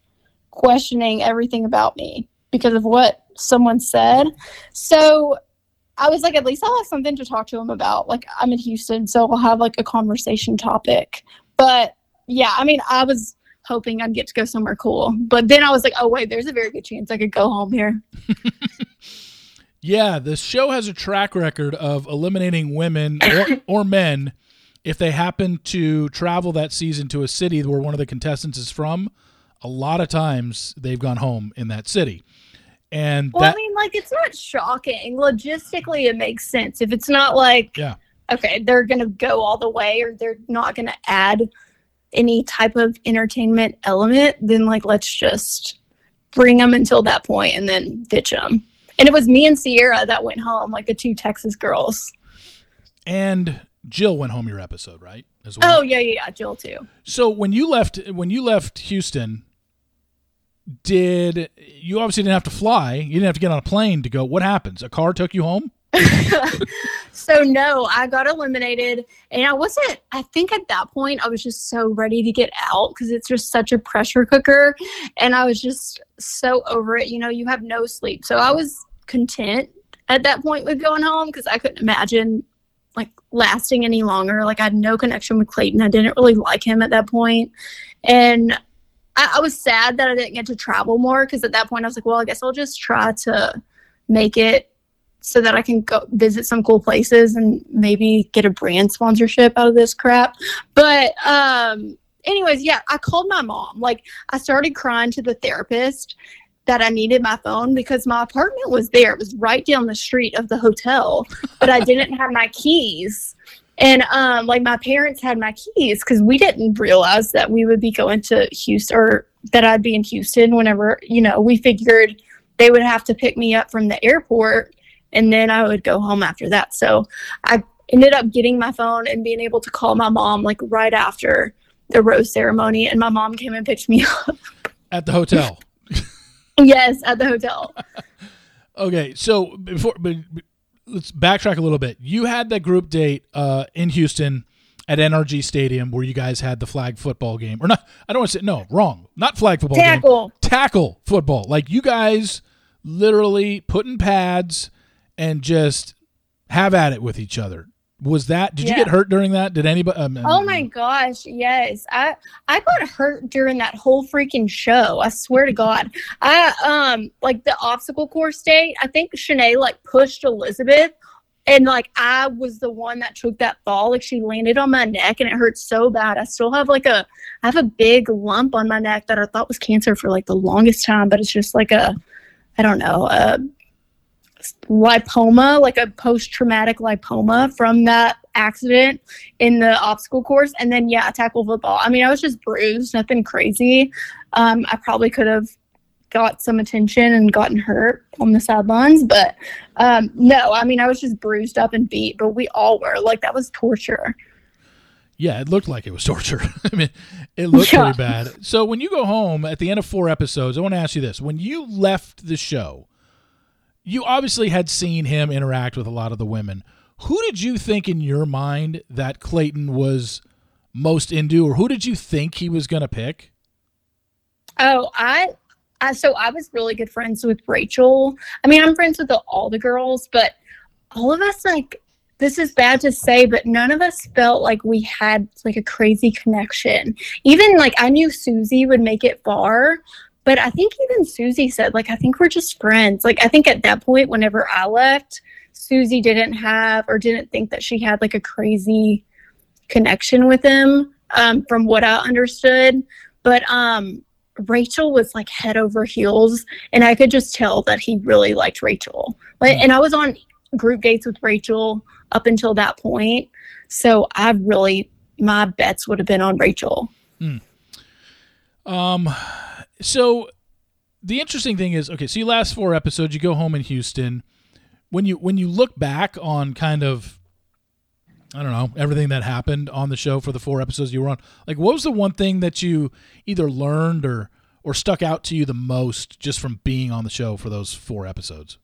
[SPEAKER 3] questioning everything about me because of what someone said. So I was like, at least I'll have something to talk to him about. Like I'm in Houston, so I'll have like a conversation topic. But yeah, I mean, I was hoping I'd get to go somewhere cool. But then I was like, oh wait, there's a very good chance I could go home here.
[SPEAKER 2] Yeah, the show has a track record of eliminating women or, or men if they happen to travel that season to a city where one of the contestants is from. A lot of times they've gone home in that city. And
[SPEAKER 3] Well,
[SPEAKER 2] that
[SPEAKER 3] I mean, like it's not shocking. Logistically, it makes sense. If it's not like,
[SPEAKER 2] Yeah.
[SPEAKER 3] okay, they're gonna go all the way, or they're not gonna add any type of entertainment element, then like let's just bring them until that point and then ditch them. And it was me and Sierra that went home, like the two Texas girls.
[SPEAKER 2] and Jill went home your episode, right? As well.
[SPEAKER 3] Oh yeah, yeah, yeah, Jill too.
[SPEAKER 2] So when you left when you left Houston, did you obviously didn't have to fly? You didn't have to get on a plane to go. What happens? A car took you home?
[SPEAKER 3] so no, I got eliminated, and I wasn't. I think at that point I was just so ready to get out because it's just such a pressure cooker, and I was just so over it. You know, you have no sleep, so I was content at that point with going home because I couldn't imagine like lasting any longer. Like I had no connection with Clayton. I didn't really like him at that point, and I, I was sad that I didn't get to travel more because at that point I was like, well, I guess I'll just try to make it so that I can go visit some cool places and maybe get a brand sponsorship out of this crap. But um anyways, yeah, I called my mom. Like I started crying to the therapist that I needed my phone because my apartment was there. It was right down the street of the hotel, but I didn't have my keys. And um like my parents had my keys cuz we didn't realize that we would be going to Houston or that I'd be in Houston whenever, you know, we figured they would have to pick me up from the airport and then I would go home after that. So I ended up getting my phone and being able to call my mom like right after the rose ceremony, and my mom came and picked me up.
[SPEAKER 2] At the hotel.
[SPEAKER 3] yes, at the hotel.
[SPEAKER 2] Okay, so before let's backtrack a little bit. You had that group date uh, in Houston at NRG Stadium where you guys had the flag football game, or not? I don't want to say no, wrong, not flag football game,
[SPEAKER 3] Tackle.
[SPEAKER 2] tackle football. Like you guys literally put in pads and just have at it with each other. Was that? Did you get hurt during that? Did anybody? Um,
[SPEAKER 3] Oh my gosh, yes. I I got hurt during that whole freaking show. I swear to God. I um like the obstacle course date, I think Shanae like pushed Elizabeth and like I was the one that took that fall. Like she landed on my neck and it hurt so bad. I still have like a I have a big lump on my neck that I thought was cancer for like the longest time, but it's just like a I don't know, a lipoma, like a post traumatic lipoma from that accident in the obstacle course. And then, yeah, tackle football. I mean, I was just bruised, nothing crazy. Um, I probably could have got some attention and gotten hurt on the sidelines, but um, no, I mean, I was just bruised up and beat, but we all were. Like, that was torture.
[SPEAKER 2] Yeah, it looked like it was torture. I mean, it looked
[SPEAKER 3] Yeah.
[SPEAKER 2] pretty bad. So when you go home at the end of four episodes, I want to ask you this: When you left the show, you obviously had seen him interact with a lot of the women. Who did you think in your mind that Clayton was most into, or who did you think he was going to pick?
[SPEAKER 3] Oh, I, I so I was really good friends with Rachel. I mean, I'm friends with the, all the girls, but all of us like this is bad to say, but none of us felt like we had like a crazy connection. Even like I knew Susie would make it far, but I think even Susie said like I think we're just friends. Like I think at that point, whenever I left, Susie didn't have or didn't think that she had like a crazy connection with him, um, from what I understood. But um Rachel was like head over heels, and I could just tell that he really liked Rachel. Like, and I was on group dates with Rachel up until that point. So I really my bets would have been on Rachel.
[SPEAKER 2] Um, so the interesting thing is, okay, so you last four episodes, you go home in Houston. When you when you look back on kind of, I don't know, everything that happened on the show for the four episodes you were on, like what was the one thing that you either learned or or stuck out to you the most just from being on the show for those four episodes?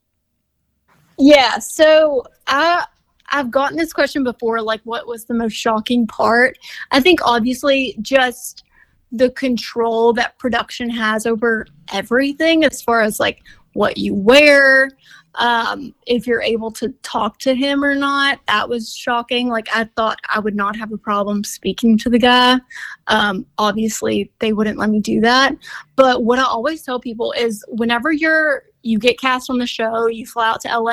[SPEAKER 3] Yeah, so I I've gotten this question before like what was the most shocking part? I think obviously just the control that production has over everything as far as like what you wear, um, if you're able to talk to him or not. That was shocking. Like I thought I would not have a problem speaking to the guy. Um, obviously they wouldn't let me do that. But what I always tell people is whenever you're you get cast on the show, you fly out to LA.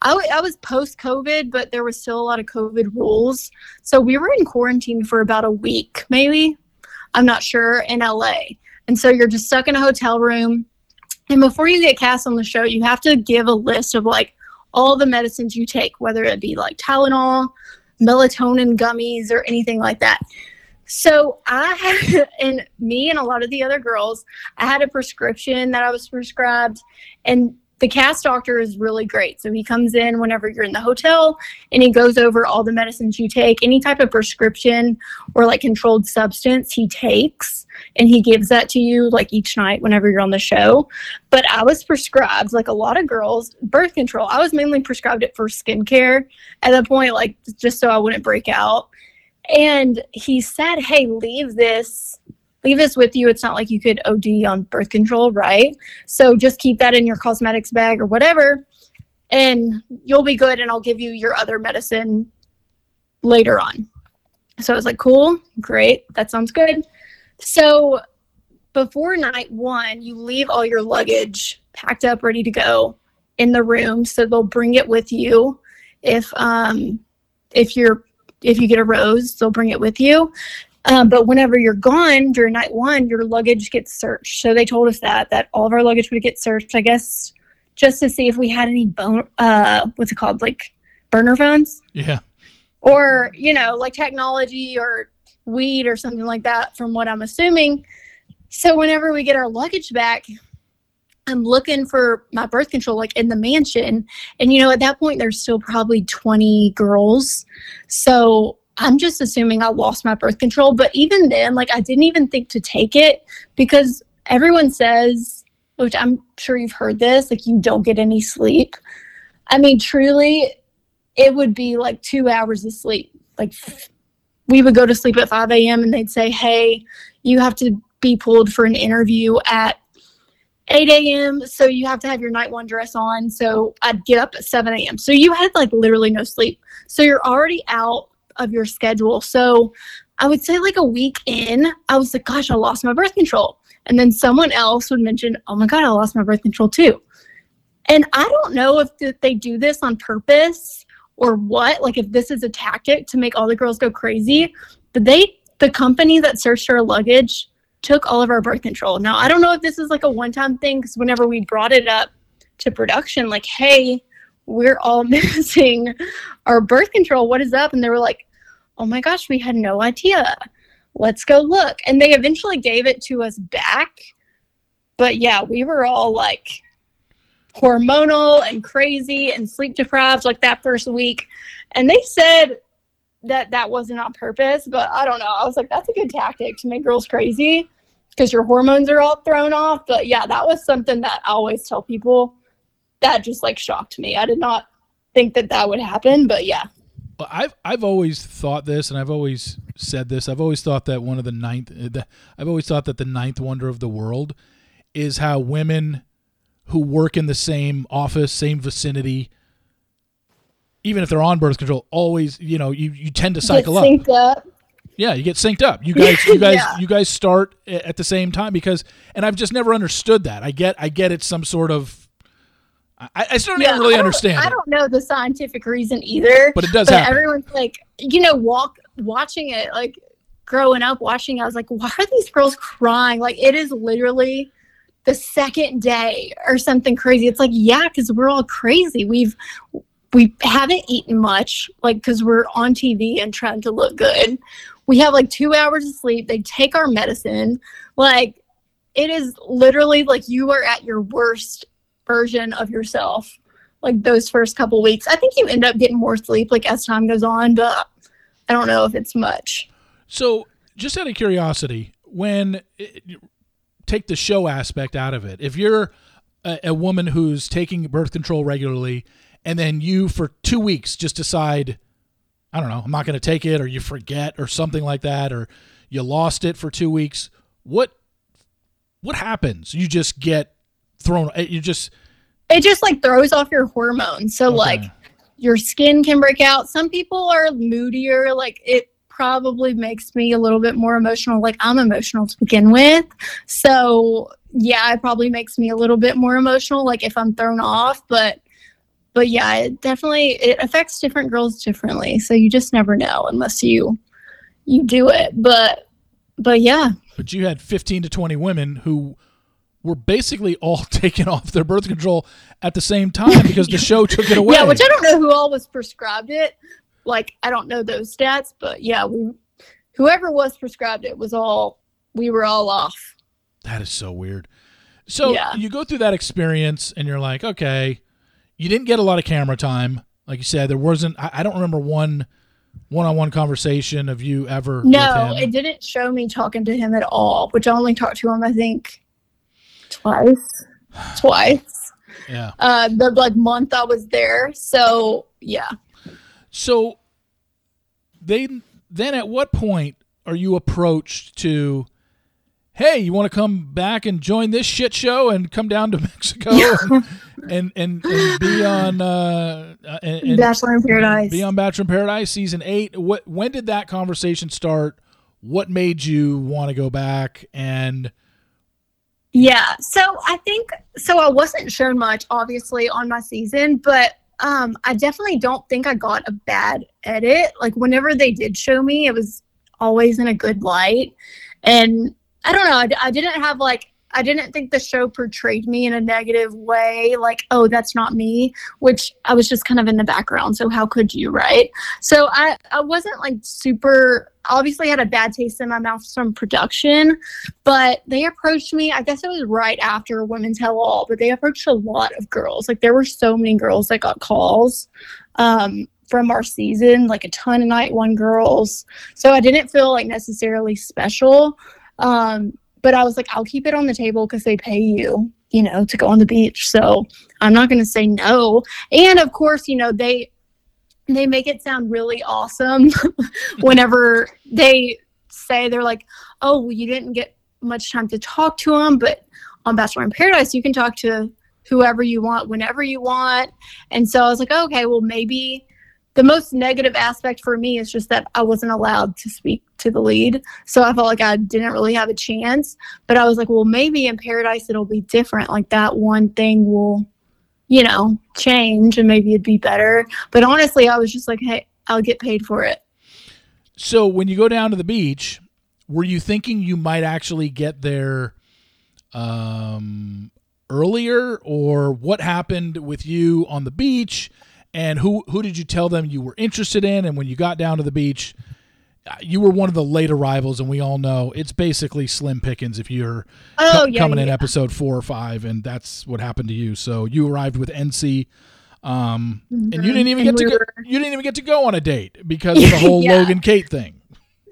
[SPEAKER 3] I, w- I was post COVID, but there was still a lot of COVID rules. So we were in quarantine for about a week, maybe. I'm not sure, in LA. And so you're just stuck in a hotel room. And before you get cast on the show, you have to give a list of like all the medicines you take, whether it be like Tylenol, melatonin gummies, or anything like that. So I had, and me and a lot of the other girls, I had a prescription that I was prescribed, and the cast doctor is really great. So he comes in whenever you're in the hotel and he goes over all the medicines you take, any type of prescription or like controlled substance he takes, and he gives that to you like each night whenever you're on the show. But I was prescribed, like a lot of girls, birth control. I was mainly prescribed it for skincare at that point, like just so I wouldn't break out. And he said, Hey, leave this leave this with you. It's not like you could OD on birth control, right? So just keep that in your cosmetics bag or whatever, and you'll be good. And I'll give you your other medicine later on. So I was like, cool, great, that sounds good. So before night one, you leave all your luggage packed up, ready to go in the room. So they'll bring it with you. If um if you're if you get a rose, they'll bring it with you. Um, but whenever you're gone during night one, your luggage gets searched. So they told us that that all of our luggage would get searched. I guess just to see if we had any bone. Uh, what's it called? Like burner phones,
[SPEAKER 2] Yeah.
[SPEAKER 3] or you know, like technology or weed or something like that. From what I'm assuming. So whenever we get our luggage back, I'm looking for my birth control like in the mansion. And you know, at that point there's still probably 20 girls. So I'm just assuming I lost my birth control. But even then, like I didn't even think to take it because everyone says, which I'm sure you've heard this, like you don't get any sleep. I mean, truly, it would be like two hours of sleep. Like we would go to sleep at 5 a.m. and they'd say, hey, you have to be pulled for an interview at 8 a.m. So you have to have your night one dress on. So I'd get up at 7 a.m. So you had like literally no sleep. So you're already out of your schedule. So I would say like a week in, I was like, gosh, I lost my birth control. And then someone else would mention, oh my God, I lost my birth control too. And I don't know if they do this on purpose or what, like if this is a tactic to make all the girls go crazy. But they, the company that searched our luggage, took all of our birth control. Now, I don't know if this is like a one time thing because whenever we brought it up to production, like, hey, we're all missing our birth control. What is up? And they were like, oh my gosh, we had no idea. Let's go look. And they eventually gave it to us back. But yeah, we were all like hormonal and crazy and sleep deprived like that first week. And they said that that wasn't on purpose, but I don't know. I was like, that's a good tactic to make girls crazy because your hormones are all thrown off. But yeah, that was something that I always tell people that just like shocked me. I did not think that that would happen, but yeah.
[SPEAKER 2] I've I've always thought this, and I've always said this. I've always thought that one of the ninth. uh, The, I've always thought that the ninth wonder of the world is how women who work in the same office, same vicinity, even if they're on birth control, always you know you you tend to cycle up.
[SPEAKER 3] up.
[SPEAKER 2] Yeah, you get synced up. You guys, you guys,
[SPEAKER 3] Yeah.
[SPEAKER 2] you guys start at the same time because, and I've just never understood that. I get, I get it's some sort of. I, I still don't even really
[SPEAKER 3] I don't-
[SPEAKER 2] understand
[SPEAKER 3] I don't know the scientific reason either.
[SPEAKER 2] but it does
[SPEAKER 3] but
[SPEAKER 2] happen.
[SPEAKER 3] everyone's like, you know, walk watching it, like growing up watching. it, I was like, why are these girls crying? Like it is literally the second day or something crazy. It's like, yeah, because we're all crazy. We've we haven't eaten much, like because we're on TV and trying to look good. We have like two hours of sleep. They take our medicine. Like it is literally like you are at your worst version of yourself. Like those first couple weeks. I think you end up getting more sleep like as time goes on, but I don't know if it's much.
[SPEAKER 2] So, just out of curiosity, when it, take the show aspect out of it, if you're a, a woman who's taking birth control regularly and then you for two weeks just decide i don't know i'm not going to take it or you forget or something like that or you lost it for two weeks what what happens you just get thrown eh, you just
[SPEAKER 3] it just like throws off your hormones. So
[SPEAKER 2] Okay.
[SPEAKER 3] like your skin can break out. Some people are moodier. Like it probably makes me a little bit more emotional. Like i'm emotional to begin with. So yeah it probably makes me a little bit more emotional like if i'm thrown off. But but yeah it definitely it affects different girls differently. So you just never know unless you you do it. But but yeah.
[SPEAKER 2] But you had 15 to 20 women who were basically all taken off their birth control at the same time because the show took it away
[SPEAKER 3] Yeah, which I don't know who all was prescribed it. Like I don't know those stats, but yeah, we whoever was prescribed it was all we were all off.
[SPEAKER 2] That is so weird. So
[SPEAKER 3] Yeah.
[SPEAKER 2] you go through that experience and you're like, okay, you didn't get a lot of camera time. Like you said, there wasn't, I, I don't remember one one on one conversation of you ever.
[SPEAKER 3] No, it didn't show me talking to him at all, which I only talked to him I think twice. Twice.
[SPEAKER 2] Yeah.
[SPEAKER 3] Uh the like month I was there. So yeah.
[SPEAKER 2] So they then at what point are you approached to hey, you want to come back and join this shit show and come down to Mexico and, and, and, and be on uh uh, and,
[SPEAKER 3] Bachelor in Paradise.
[SPEAKER 2] be on Bachelor in Paradise season 8 what when did that conversation start what made you want to go back and
[SPEAKER 3] Yeah. So I think so I wasn't shown much obviously on my season, but um I definitely don't think I got a bad edit. Like whenever they did show me, it was always in a good light. And I don't know, I didn't have like I didn't think the show portrayed me in a negative way, like, oh, that's not me, which I was just kind of in the background. So how could you, right? So I, I wasn't like super obviously had a bad taste in my mouth from production, but they approached me i guess it was right after women tell all but they approached a lot of girls like there were so many girls that got calls um, from our season like a ton of night one girls so i didn't feel like necessarily special um, but i was like i'll keep it on the table because they pay you you know to go on the beach so i'm not going to say no and of course you know they they make it sound really awesome whenever they say they're like oh you didn't get much time to talk to them, but on Bachelor in Paradise, you can talk to whoever you want whenever you want. And so I was like, okay, well, maybe the most negative aspect for me is just that I wasn't allowed to speak to the lead. So I felt like I didn't really have a chance. But I was like, well, maybe in Paradise it'll be different. Like that one thing will, you know, change and maybe it'd be better. But honestly, I was just like, hey, I'll get paid for it.
[SPEAKER 2] so when you go down to the beach were you thinking you might actually get there um earlier or what happened with you on the beach and who who did you tell them you were interested in and when you got down to the beach uh, you were one of the late arrivals and we all know it's basically slim pickings if you're
[SPEAKER 3] Oh,
[SPEAKER 2] co-
[SPEAKER 3] yeah.
[SPEAKER 2] coming in episode four or five and that's what happened to you so you arrived with Ency um and you didn't even
[SPEAKER 3] And
[SPEAKER 2] get to
[SPEAKER 3] we
[SPEAKER 2] go you didn't even get to go on a date because of the whole
[SPEAKER 3] Yeah.
[SPEAKER 2] logan kate thing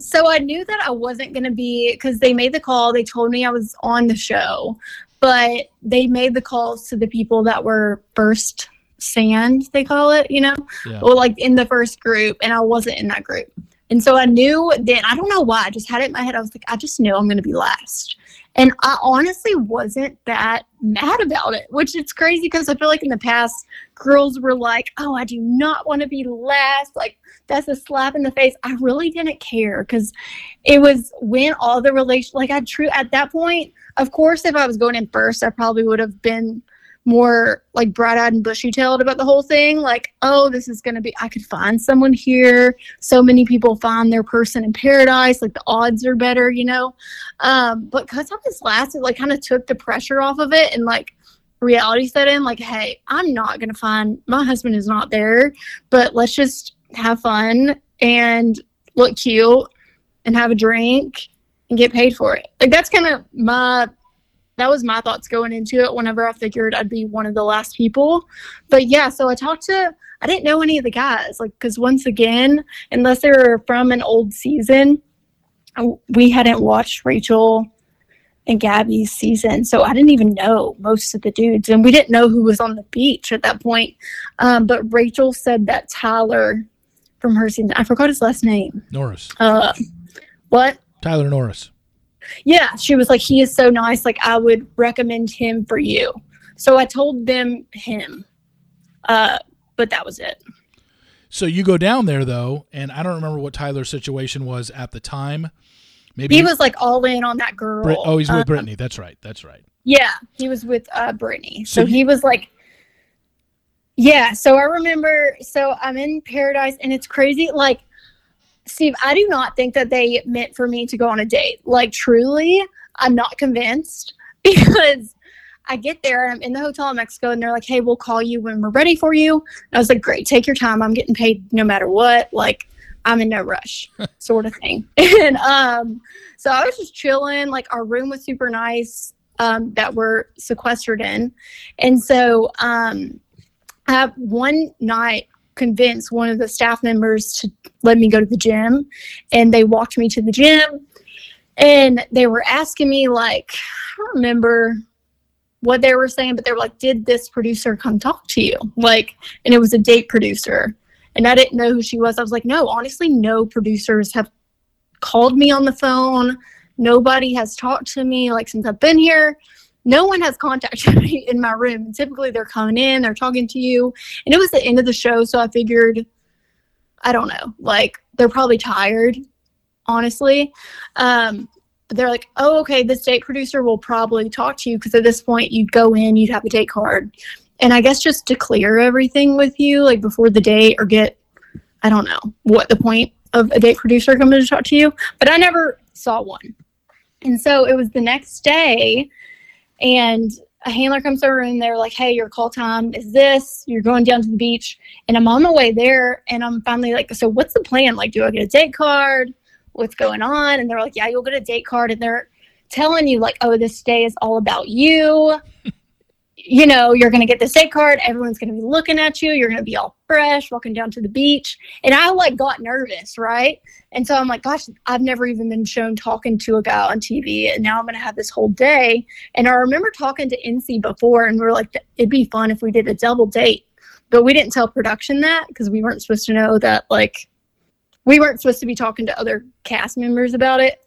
[SPEAKER 3] so I knew that I wasn't going to be because they made the call. They told me I was on the show, but they made the calls to the people that were first sand, they call it, you know,
[SPEAKER 2] Yeah.
[SPEAKER 3] or like in the first group, and I wasn't in that group. And so I knew then, I don't know why, I just had it in my head. I was like, I just know I'm going to be last. And I honestly wasn't that mad about it, which it's crazy because I feel like in the past, girls were like, oh, I do not want to be last. Like, that's a slap in the face. I really didn't care because it was when all the relation, like, I true at that point, of course, if I was going in first, I probably would have been more like bright eyed and bushy tailed about the whole thing. Like, oh, this is going to be, I could find someone here. So many people find their person in paradise. Like, the odds are better, you know? Um, but because I was last, it like kind of took the pressure off of it. And like, reality set in like, hey, I'm not going to find my husband is not there, but let's just have fun and look cute and have a drink and get paid for it. Like that's kind of my that was my thoughts going into it whenever I figured I'd be one of the last people. But yeah, so I talked to I didn't know any of the guys like cuz once again, unless they were from an old season, we hadn't watched Rachel and Gabby's season. So I didn't even know most of the dudes, and we didn't know who was on the beach at that point. Um, but Rachel said that Tyler from her season, I forgot his last name.
[SPEAKER 2] Norris.
[SPEAKER 3] Uh, what?
[SPEAKER 2] Tyler Norris.
[SPEAKER 3] Yeah, she was like, he is so nice. Like, I would recommend him for you. So I told them him, uh, but that was it.
[SPEAKER 2] So you go down there though, and I don't remember what Tyler's situation was at the time.
[SPEAKER 3] Maybe he was like all in on that girl.
[SPEAKER 2] Brit- oh, he's with um, Brittany. That's right. That's right.
[SPEAKER 3] Yeah, he was with uh, Brittany. So, so he, he was like, yeah. So I remember. So I'm in Paradise, and it's crazy. Like, Steve, I do not think that they meant for me to go on a date. Like, truly, I'm not convinced because I get there and I'm in the hotel in Mexico, and they're like, "Hey, we'll call you when we're ready for you." And I was like, "Great, take your time. I'm getting paid no matter what." Like I'm in no rush, sort of thing. And um, so I was just chilling. Like our room was super nice um, that we're sequestered in, and so um, I have one night convinced one of the staff members to let me go to the gym, and they walked me to the gym, and they were asking me like, I don't remember what they were saying, but they were like, "Did this producer come talk to you?" Like, and it was a date producer and I didn't know who she was. I was like, no, honestly, no producers have called me on the phone. Nobody has talked to me like since I've been here. No one has contacted me in my room. Typically they're coming in, they're talking to you. And it was the end of the show, so I figured I don't know, like they're probably tired, honestly. Um, but they're like, oh, okay, this date producer will probably talk to you because at this point you'd go in, you'd have a date card, and I guess just to clear everything with you, like before the date, or get, I don't know what the point of a date producer coming to talk to you, but I never saw one. And so it was the next day, and a handler comes over and they're like, Hey, your call time is this. You're going down to the beach. And I'm on my way there, and I'm finally like, So what's the plan? Like, do I get a date card? What's going on? And they're like, Yeah, you'll get a date card. And they're telling you, like, Oh, this day is all about you you know, you're going to get the state card. Everyone's going to be looking at you. You're going to be all fresh, walking down to the beach. And I like got nervous, right? And so I'm like, gosh, I've never even been shown talking to a guy on TV. And now I'm going to have this whole day. And I remember talking to Ency before, and we are like, it'd be fun if we did a double date. But we didn't tell production that because we weren't supposed to know that, like, we weren't supposed to be talking to other cast members about it.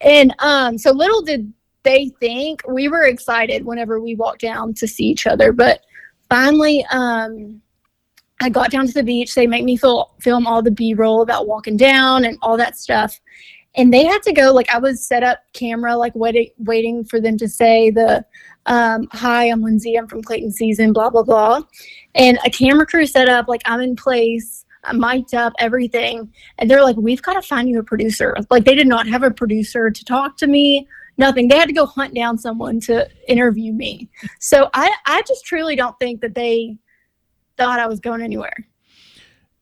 [SPEAKER 3] And um, so little did they think we were excited whenever we walked down to see each other but finally um i got down to the beach. They make me feel, film all the b-roll about walking down and all that stuff. And they had to go like i was set up camera like waiting waiting for them to say the um, hi i'm Lyndsey. I'm from clayton season blah blah blah. And a camera crew set up like i'm in place I'm mic'd up, everything. And they're like, we've got to find you a producer. Like, they did not have a producer to talk to me nothing. They had to go hunt down someone to interview me. So I, I just truly don't think that they thought I was going anywhere.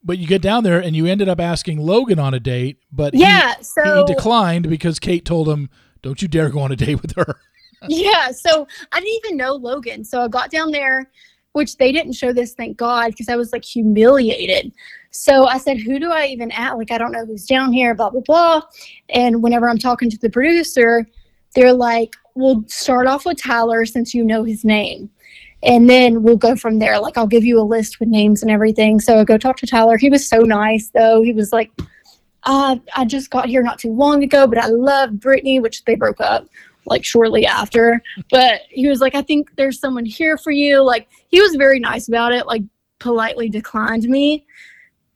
[SPEAKER 2] But you get down there and you ended up asking Logan on a date, but
[SPEAKER 3] yeah,
[SPEAKER 2] he,
[SPEAKER 3] so
[SPEAKER 2] he declined because Kate told him, "Don't you dare go on a date with her."
[SPEAKER 3] yeah, so I didn't even know Logan. So I got down there, which they didn't show this, thank God, because I was like humiliated. So I said, Who do I even at? Like, I don't know who's down here, blah, blah, blah. And whenever I'm talking to the producer, they're like, we'll start off with Tyler since you know his name. And then we'll go from there. Like, I'll give you a list with names and everything. So I go talk to Tyler. He was so nice, though. He was like, uh, I just got here not too long ago, but I love Brittany, which they broke up like shortly after. But he was like, I think there's someone here for you. Like, he was very nice about it, like, politely declined me.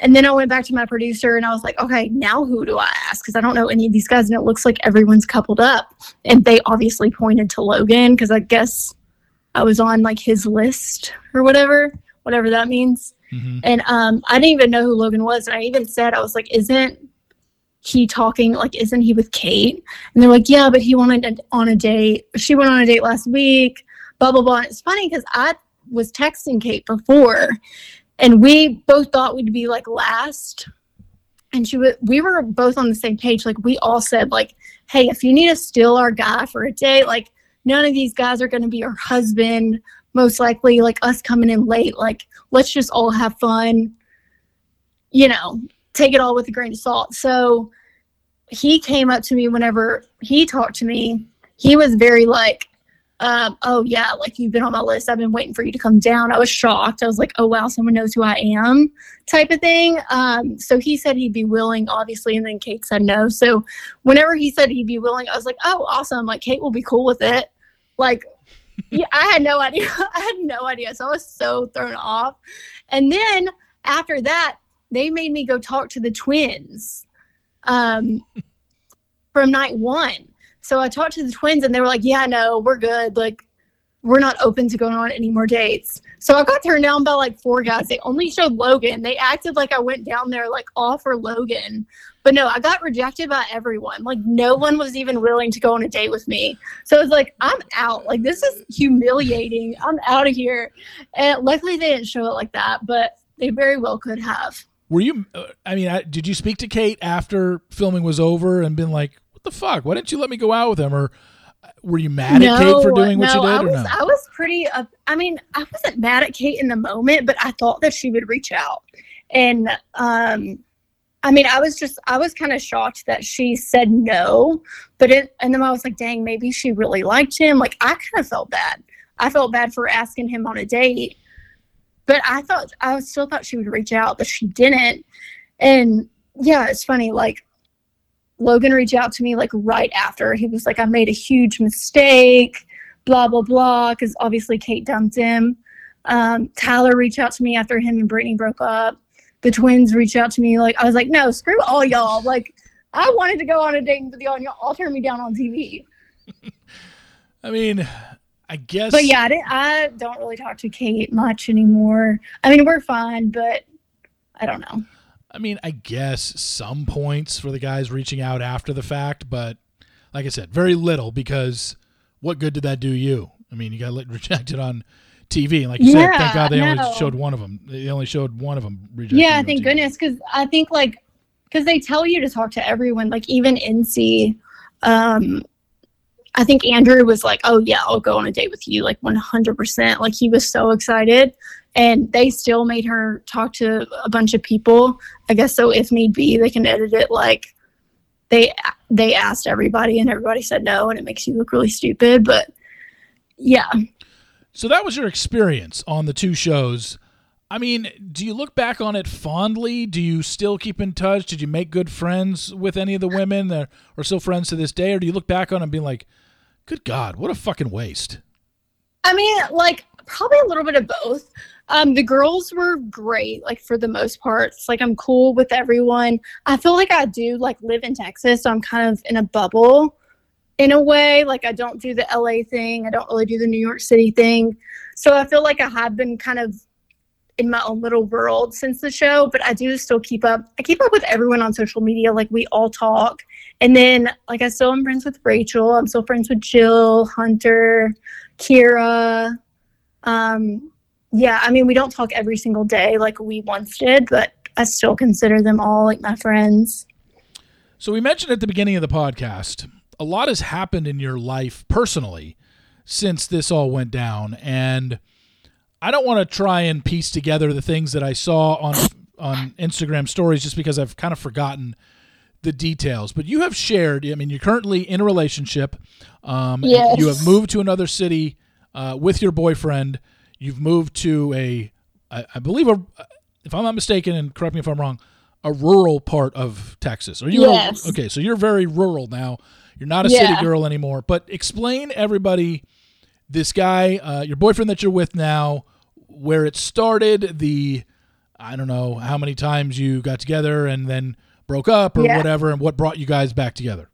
[SPEAKER 3] And then I went back to my producer and I was like, okay, now who do I ask? Because I don't know any of these guys. And it looks like everyone's coupled up. And they obviously pointed to Logan because I guess I was on like his list or whatever, whatever that means. Mm-hmm. And um, I didn't even know who Logan was. And I even said, I was like, isn't he talking? Like, isn't he with Kate? And they're like, yeah, but he wanted on a date. She went on a date last week, blah blah blah. And it's funny because I was texting Kate before, and we both thought we'd be like last. And she was, we were both on the same page. Like we all said, like, hey, if you need to steal our guy for a day, like none of these guys are going to be our husband. Most likely, like us coming in late. Like let's just all have fun. You know, take it all with a grain of salt. So he came up to me whenever he talked to me. He was very like, um, oh yeah, like you've been on my list. I've been waiting for you to come down. I was shocked. I was like, oh wow, someone knows who I am, type of thing. Um, so he said he'd be willing, obviously, and then Kate said no. So whenever he said he'd be willing, I was like, oh awesome, like Kate will be cool with it. Like, yeah, I had no idea. I had no idea. So I was so thrown off. And then after that, they made me go talk to the twins um, from night one. So I talked to the twins and they were like, yeah, no, we're good. Like, we're not open to going on any more dates. So I got turned down by like four guys. They only showed Logan. They acted like I went down there like all for Logan. But no, I got rejected by everyone. Like no one was even willing to go on a date with me. So I was like, I'm out. Like this is humiliating. I'm out of here. And luckily they didn't show it like that, but they very well could have.
[SPEAKER 2] Were you? Uh, I mean, did you speak to Kate after filming was over and been like, "What the fuck? Why didn't you let me go out with him?" Or uh, were you mad no, at Kate for doing what no, you did?
[SPEAKER 3] I was,
[SPEAKER 2] no?
[SPEAKER 3] I was pretty. Uh, I mean, I wasn't mad at Kate in the moment, but I thought that she would reach out, and um, I mean, I was just, I was kind of shocked that she said no, but it, and then I was like, dang, maybe she really liked him. Like, I kind of felt bad. I felt bad for asking him on a date but I thought I still thought she would reach out, but she didn't. And yeah, it's funny. Like Logan reached out to me like right after. He was like, "I made a huge mistake." Blah blah blah. Because obviously Kate dumped him. Um, Tyler reached out to me after him and Brittany broke up. The twins reached out to me like I was like, "No, screw all y'all." Like I wanted to go on a date with y'all, and y'all all turned me down on TV.
[SPEAKER 2] I mean, I guess.
[SPEAKER 3] But yeah, I, I don't really talk to Kate much anymore. I mean, we're fine, but I don't know.
[SPEAKER 2] I mean, I guess some points for the guys reaching out after the fact, but like I said, very little because what good did that do you? I mean, you got rejected on TV, and like you yeah, said, thank God they no. only showed one of them. They only showed one of them rejected.
[SPEAKER 3] Yeah, thank goodness, because I think like because they tell you to talk to everyone, like even Ency, um, I think Andrew was like, "Oh yeah, I'll go on a date with you," like 100%. Like he was so excited, and they still made her talk to a bunch of people. I guess so. If need be, they can edit it like they they asked everybody, and everybody said no, and it makes you look really stupid. But yeah.
[SPEAKER 2] So that was your experience on the two shows. I mean, do you look back on it fondly? Do you still keep in touch? Did you make good friends with any of the women that are still friends to this day? Or do you look back on it and be like, good God, what a fucking waste?
[SPEAKER 3] I mean, like, probably a little bit of both. Um, the girls were great, like, for the most part. It's like I'm cool with everyone. I feel like I do, like, live in Texas, so I'm kind of in a bubble in a way. Like, I don't do the LA thing, I don't really do the New York City thing. So I feel like I have been kind of in my own little world since the show, but I do still keep up. I keep up with everyone on social media. Like we all talk. And then like I still am friends with Rachel. I'm still friends with Jill, Hunter, Kira. Um yeah, I mean we don't talk every single day like we once did, but I still consider them all like my friends.
[SPEAKER 2] So we mentioned at the beginning of the podcast, a lot has happened in your life personally since this all went down and I don't want to try and piece together the things that I saw on on Instagram stories just because I've kind of forgotten the details. But you have shared. I mean, you're currently in a relationship. Um, yes. You have moved to another city uh, with your boyfriend. You've moved to a, I, I believe, a, if I'm not mistaken, and correct me if I'm wrong, a rural part of Texas. Are you?
[SPEAKER 3] Yes.
[SPEAKER 2] A, okay, so you're very rural now. You're not a yeah. city girl anymore. But explain everybody this guy, uh, your boyfriend that you're with now, where it started, the I don't know how many times you got together and then broke up or yeah. whatever, and what brought you guys back together.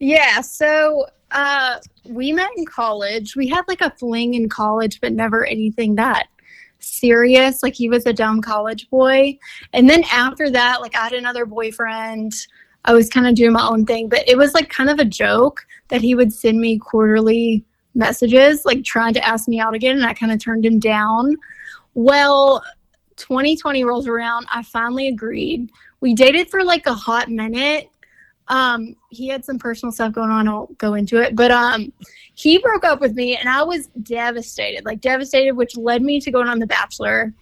[SPEAKER 3] Yeah, so uh, we met in college. We had like a fling in college, but never anything that serious. Like he was a dumb college boy. And then after that, like I had another boyfriend. I was kind of doing my own thing, but it was like kind of a joke that he would send me quarterly messages, like trying to ask me out again, and I kind of turned him down. Well, 2020 rolls around. I finally agreed. We dated for like a hot minute. Um, he had some personal stuff going on. I'll go into it, but um, he broke up with me, and I was devastated, like devastated, which led me to going on The Bachelor.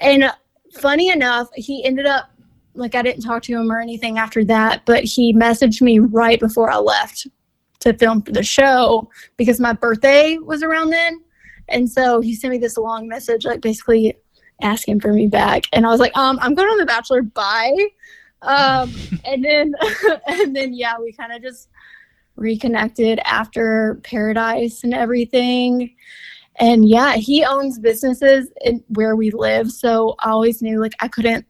[SPEAKER 3] And funny enough, he ended up like I didn't talk to him or anything after that, but he messaged me right before I left to film for the show because my birthday was around then. And so he sent me this long message, like basically asking for me back. And I was like, um, I'm going on The Bachelor. Bye. Um, and then, and then, yeah, we kind of just reconnected after Paradise and everything. And yeah, he owns businesses in where we live. So I always knew like I couldn't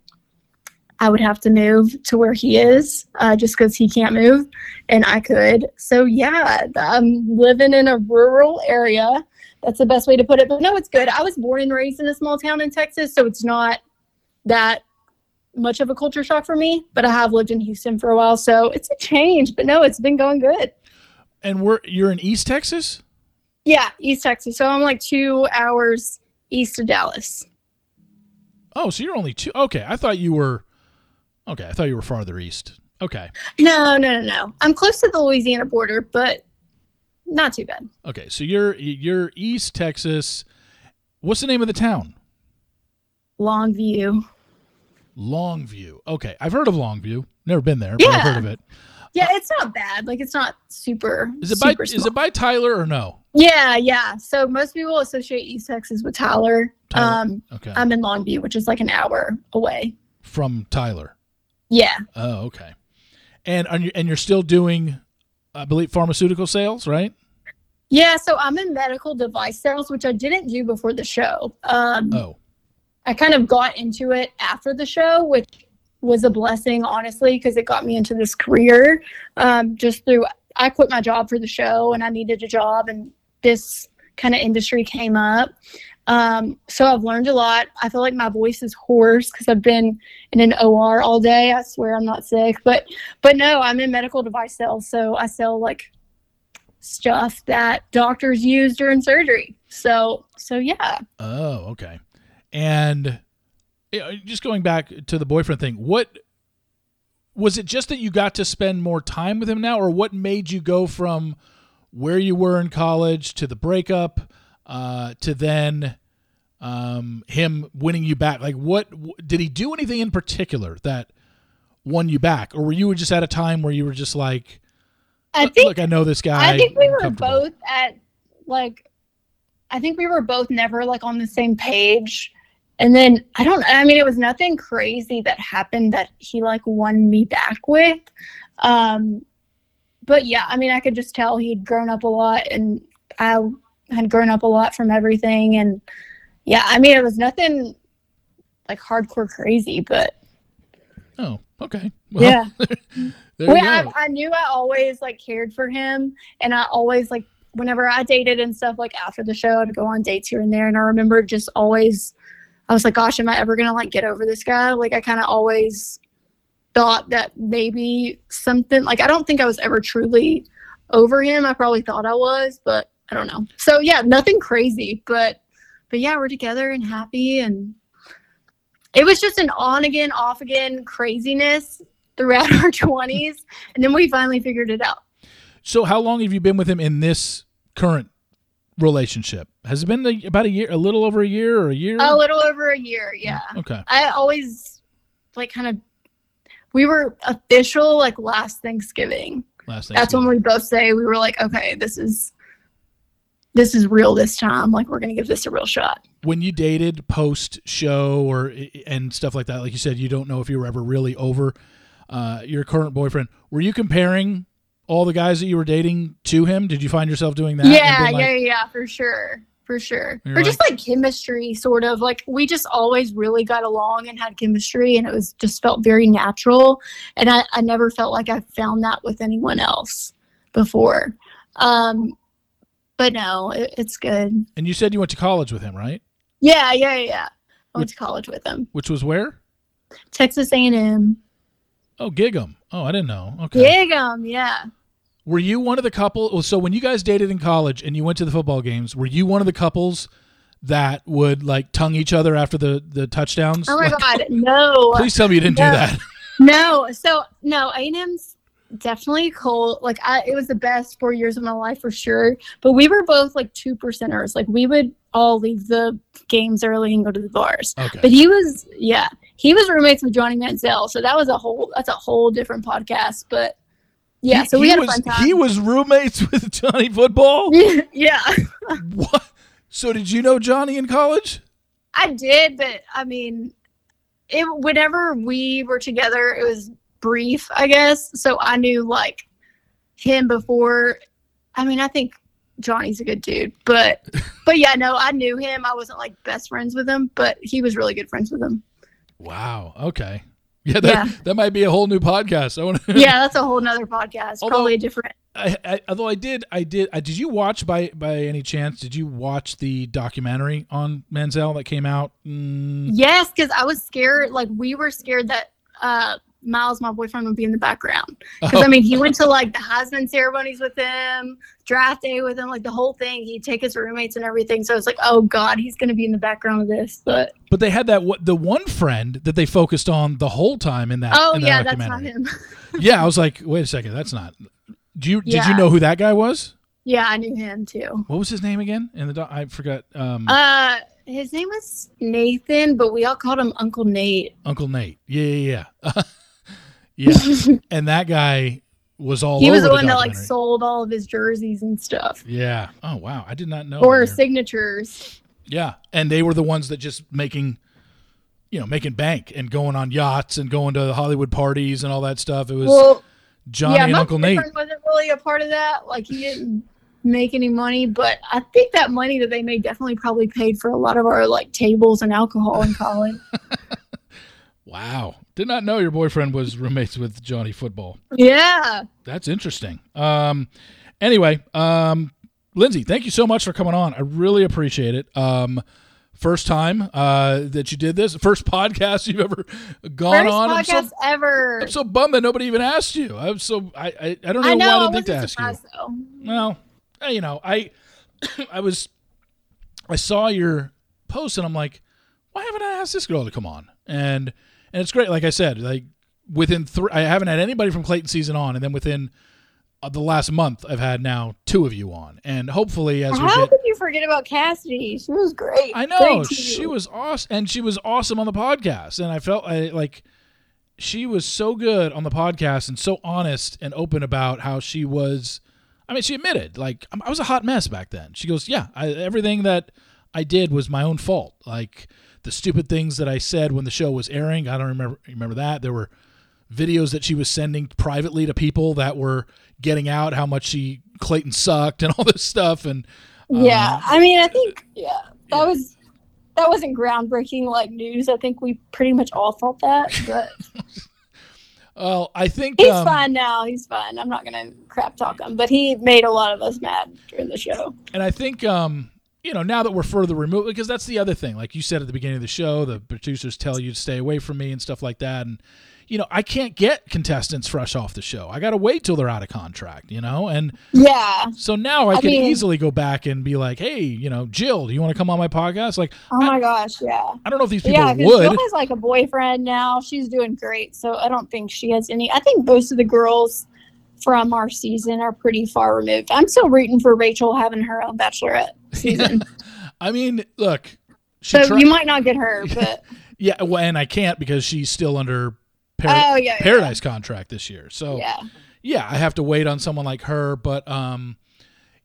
[SPEAKER 3] I would have to move to where he is uh, just because he can't move and I could. So, yeah, I'm living in a rural area. That's the best way to put it. But no, it's good. I was born and raised in a small town in Texas, so it's not that much of a culture shock for me. But I have lived in Houston for a while, so it's a change. But no, it's been going good.
[SPEAKER 2] And we're you're in East Texas?
[SPEAKER 3] Yeah, East Texas. So I'm like two hours east of Dallas.
[SPEAKER 2] Oh, so you're only two. Okay, I thought you were Okay, I thought you were farther east. Okay.
[SPEAKER 3] No, no, no, no. I'm close to the Louisiana border, but not too bad.
[SPEAKER 2] Okay, so you're you're East Texas. What's the name of the town?
[SPEAKER 3] Longview.
[SPEAKER 2] Longview. Okay, I've heard of Longview. Never been there, but I've heard of it.
[SPEAKER 3] Yeah, it's not bad. Like it's not super.
[SPEAKER 2] Is it by
[SPEAKER 3] super
[SPEAKER 2] is it by Tyler or no?
[SPEAKER 3] Yeah, yeah. So most people associate East Texas with Tyler.
[SPEAKER 2] Tyler.
[SPEAKER 3] Um,
[SPEAKER 2] Okay.
[SPEAKER 3] I'm in Longview, which is like an hour away.
[SPEAKER 2] From Tyler.
[SPEAKER 3] Yeah.
[SPEAKER 2] Oh, okay. And are you, and you're still doing I believe pharmaceutical sales, right?
[SPEAKER 3] Yeah, so I'm in medical device sales, which I didn't do before the show. Um,
[SPEAKER 2] Oh.
[SPEAKER 3] I kind of got into it after the show, which was a blessing, honestly, because it got me into this career. Um, just through, I quit my job for the show and I needed a job, and this kind of industry came up. Um, so I've learned a lot. I feel like my voice is hoarse because I've been in an OR all day. I swear I'm not sick, but but no, I'm in medical device sales, so I sell like stuff that doctors use during surgery. So so yeah.
[SPEAKER 2] Oh, okay. And just going back to the boyfriend thing, what was it just that you got to spend more time with him now, or what made you go from where you were in college to the breakup uh, to then um, him winning you back? Like, what did he do anything in particular that won you back, or were you just at a time where you were just like,
[SPEAKER 3] I
[SPEAKER 2] "Look,
[SPEAKER 3] think
[SPEAKER 2] look, I know this guy.
[SPEAKER 3] I think we were both at like I think we were both never like on the same page. And then I don't I mean it was nothing crazy that happened that he like won me back with. Um but yeah, I mean I could just tell he'd grown up a lot and I had grown up a lot from everything and yeah, I mean it was nothing like hardcore crazy, but
[SPEAKER 2] Oh, okay. Well,
[SPEAKER 3] yeah. well, I. I knew I always like cared for him, and I always like whenever I dated and stuff like after the show, I'd go on dates here and there, and I remember just always, I was like, gosh, am I ever gonna like get over this guy? Like I kind of always thought that maybe something like I don't think I was ever truly over him. I probably thought I was, but I don't know. So yeah, nothing crazy, but but yeah, we're together and happy and. It was just an on again, off again craziness throughout our 20s and then we finally figured it out
[SPEAKER 2] So, how long have you been with him in this current relationship? Has it been a, about a year, a little over a year, or a year?
[SPEAKER 3] a little over a year yeah
[SPEAKER 2] Okay.
[SPEAKER 3] i always like kind of we were official like last thanksgiving
[SPEAKER 2] Last Thanksgiving.
[SPEAKER 3] that's when we both say we were like okay this is this is real this time like we're gonna give this a real shot
[SPEAKER 2] when you dated post show or and stuff like that. Like you said, you don't know if you were ever really over uh, your current boyfriend. Were you comparing all the guys that you were dating to him? Did you find yourself doing that?
[SPEAKER 3] yeah
[SPEAKER 2] like,
[SPEAKER 3] yeah yeah for sure for sure
[SPEAKER 2] You're
[SPEAKER 3] or just like chemistry sort of like we just always really got along and had chemistry and it was just felt very natural and i, I never felt like i found that with anyone else before um but no it, it's good
[SPEAKER 2] And you said you went to college with him, right?
[SPEAKER 3] yeah yeah yeah, yeah i went to college with him
[SPEAKER 2] Which was where?
[SPEAKER 3] texas a&m
[SPEAKER 2] Oh, Gig'em. Oh, I didn't know. Okay.
[SPEAKER 3] Gig'em, yeah
[SPEAKER 2] Were you one of the couple? So when you guys dated in college and you went to the football games, were you one of the couples that would like tongue each other after the the touchdowns?
[SPEAKER 3] Oh my
[SPEAKER 2] Like,
[SPEAKER 3] god, no.
[SPEAKER 2] Please tell me you didn't
[SPEAKER 3] No.
[SPEAKER 2] do that.
[SPEAKER 3] No, so no, A&M's definitely cool. Like I, it was the best four years of my life for sure. But we were both like two percenters. Like we would all leave the games early and go to the bars.
[SPEAKER 2] Okay.
[SPEAKER 3] But he was, yeah, he was roommates with Johnny Manziel. So that was a whole, that's a whole different podcast. But yeah,
[SPEAKER 2] He-
[SPEAKER 3] so we
[SPEAKER 2] he
[SPEAKER 3] had
[SPEAKER 2] was,
[SPEAKER 3] a fun time.
[SPEAKER 2] He was roommates with Johnny Football.
[SPEAKER 3] yeah,
[SPEAKER 2] what? So did you know Johnny in college?
[SPEAKER 3] I did, but I mean, it whenever we were together, it was brief, I guess. So I knew like him before. I mean, I think Johnny's a good dude, but but yeah, no, I knew him. I wasn't like best friends with him, but he was really good friends with him.
[SPEAKER 2] Wow. Okay. Yeah, that,
[SPEAKER 3] Yeah.
[SPEAKER 2] that might be a whole new podcast. I want.
[SPEAKER 3] Yeah, that's a whole nother podcast.
[SPEAKER 2] Although-
[SPEAKER 3] Probably different.
[SPEAKER 2] I, I, although I did, I did. I, did you watch by by any chance? Did you watch the documentary on Manziel that came out? Mm,
[SPEAKER 3] Yes, because I was scared. Like we were scared that uh Miles, my boyfriend, would be in the background. Because I mean, he went to like the Heisman ceremonies with him, draft day with him, like the whole thing. He'd take his roommates and everything. So it's like, oh god, he's gonna be in the background of this. But
[SPEAKER 2] but they had that what the one friend that they focused on the whole time in that.
[SPEAKER 3] oh
[SPEAKER 2] in that
[SPEAKER 3] yeah, that's not him.
[SPEAKER 2] Yeah, I was like, wait a second, that's not. Do you did you know who that guy was?
[SPEAKER 3] yeah, I knew him too.
[SPEAKER 2] What was his name again? In the doc- I forgot. Um,
[SPEAKER 3] Uh, his name was Nathan, but we all called him Uncle Nate.
[SPEAKER 2] Uncle Nate. Yeah, yeah, yeah. yeah. and that guy was all
[SPEAKER 3] he was the one that like sold all of his jerseys and stuff,
[SPEAKER 2] Yeah. Oh wow, I did not know.
[SPEAKER 3] or signatures.
[SPEAKER 2] Yeah, and they were the ones that just making, you know, making bank and going on yachts and going to Hollywood parties and all that stuff. It was
[SPEAKER 3] Well,
[SPEAKER 2] Johnny
[SPEAKER 3] yeah,
[SPEAKER 2] and Uncle Nate.
[SPEAKER 3] wasn't really a part of that. Like he didn't make any money, but I think that money that they made definitely probably paid for a lot of our like tables and alcohol in college.
[SPEAKER 2] Wow, did not know your boyfriend was roommates with Johnny Football.
[SPEAKER 3] yeah.
[SPEAKER 2] That's interesting. Um, anyway, um, Lyndsey, thank you so much for coming on. I really appreciate it. Um, first time uh, that you did this, first podcast you've ever gone
[SPEAKER 3] First
[SPEAKER 2] on. I'm
[SPEAKER 3] podcast
[SPEAKER 2] so,
[SPEAKER 3] ever.
[SPEAKER 2] I'm so bummed that nobody even asked you. I'm so I I, I don't know,
[SPEAKER 3] I know.
[SPEAKER 2] why I didn't think to ask you.
[SPEAKER 3] though.
[SPEAKER 2] Well, you know, I I was I saw your post and I'm like, why haven't I asked this girl to come on? And and it's great. Like I said, like within three, I haven't had anybody from Clayton season on, and then within uh, the last month, I've had now two of you on, and hopefully as we
[SPEAKER 3] How
[SPEAKER 2] get.
[SPEAKER 3] could you forget about Cassidy? She was great.
[SPEAKER 2] I know
[SPEAKER 3] Great
[SPEAKER 2] she was awesome, and she was awesome on the podcast, and I felt I, like she was so good on the podcast and so honest and open about how she was. I mean, she admitted like I was a hot mess back then. She goes, "Yeah, I, everything that I did was my own fault. Like the stupid things that I said when the show was airing. I don't remember remember that. There were videos that she was sending privately to people that were getting out how much she Clayton sucked and all this stuff. And
[SPEAKER 3] Yeah,
[SPEAKER 2] um,
[SPEAKER 3] I mean, I think yeah, that was that wasn't groundbreaking like news. I think we pretty much all thought that, but
[SPEAKER 2] well, I think
[SPEAKER 3] he's
[SPEAKER 2] um,
[SPEAKER 3] fine now. He's fine. I'm not gonna crap talk him, but he made a lot of us mad during the show.
[SPEAKER 2] And I think, um, you know, now that we're further removed, because that's the other thing. Like you said at the beginning of the show, the producers tell you to stay away from me and stuff like that. And, you know, I can't get contestants fresh off the show. I got to wait till they're out of contract, you know? And
[SPEAKER 3] Yeah.
[SPEAKER 2] so now I,
[SPEAKER 3] I
[SPEAKER 2] can
[SPEAKER 3] mean-
[SPEAKER 2] easily go back and be like, hey, you know, Jill, do you want to come on my podcast? Like,
[SPEAKER 3] Oh my gosh. Yeah.
[SPEAKER 2] I don't know if these people
[SPEAKER 3] Yeah,
[SPEAKER 2] would.
[SPEAKER 3] Jill has like a boyfriend now. She's doing great, so I don't think she has any. I think most of the girls from our season are pretty far removed. I'm still rooting for Rachel having her own bachelorette season.
[SPEAKER 2] I mean, look.
[SPEAKER 3] So you might not get her, but
[SPEAKER 2] yeah, well, and I can't because she's still under par-
[SPEAKER 3] oh yeah, yeah,
[SPEAKER 2] Paradise contract this year. So
[SPEAKER 3] Yeah.
[SPEAKER 2] yeah, I have to wait on someone like her. But um,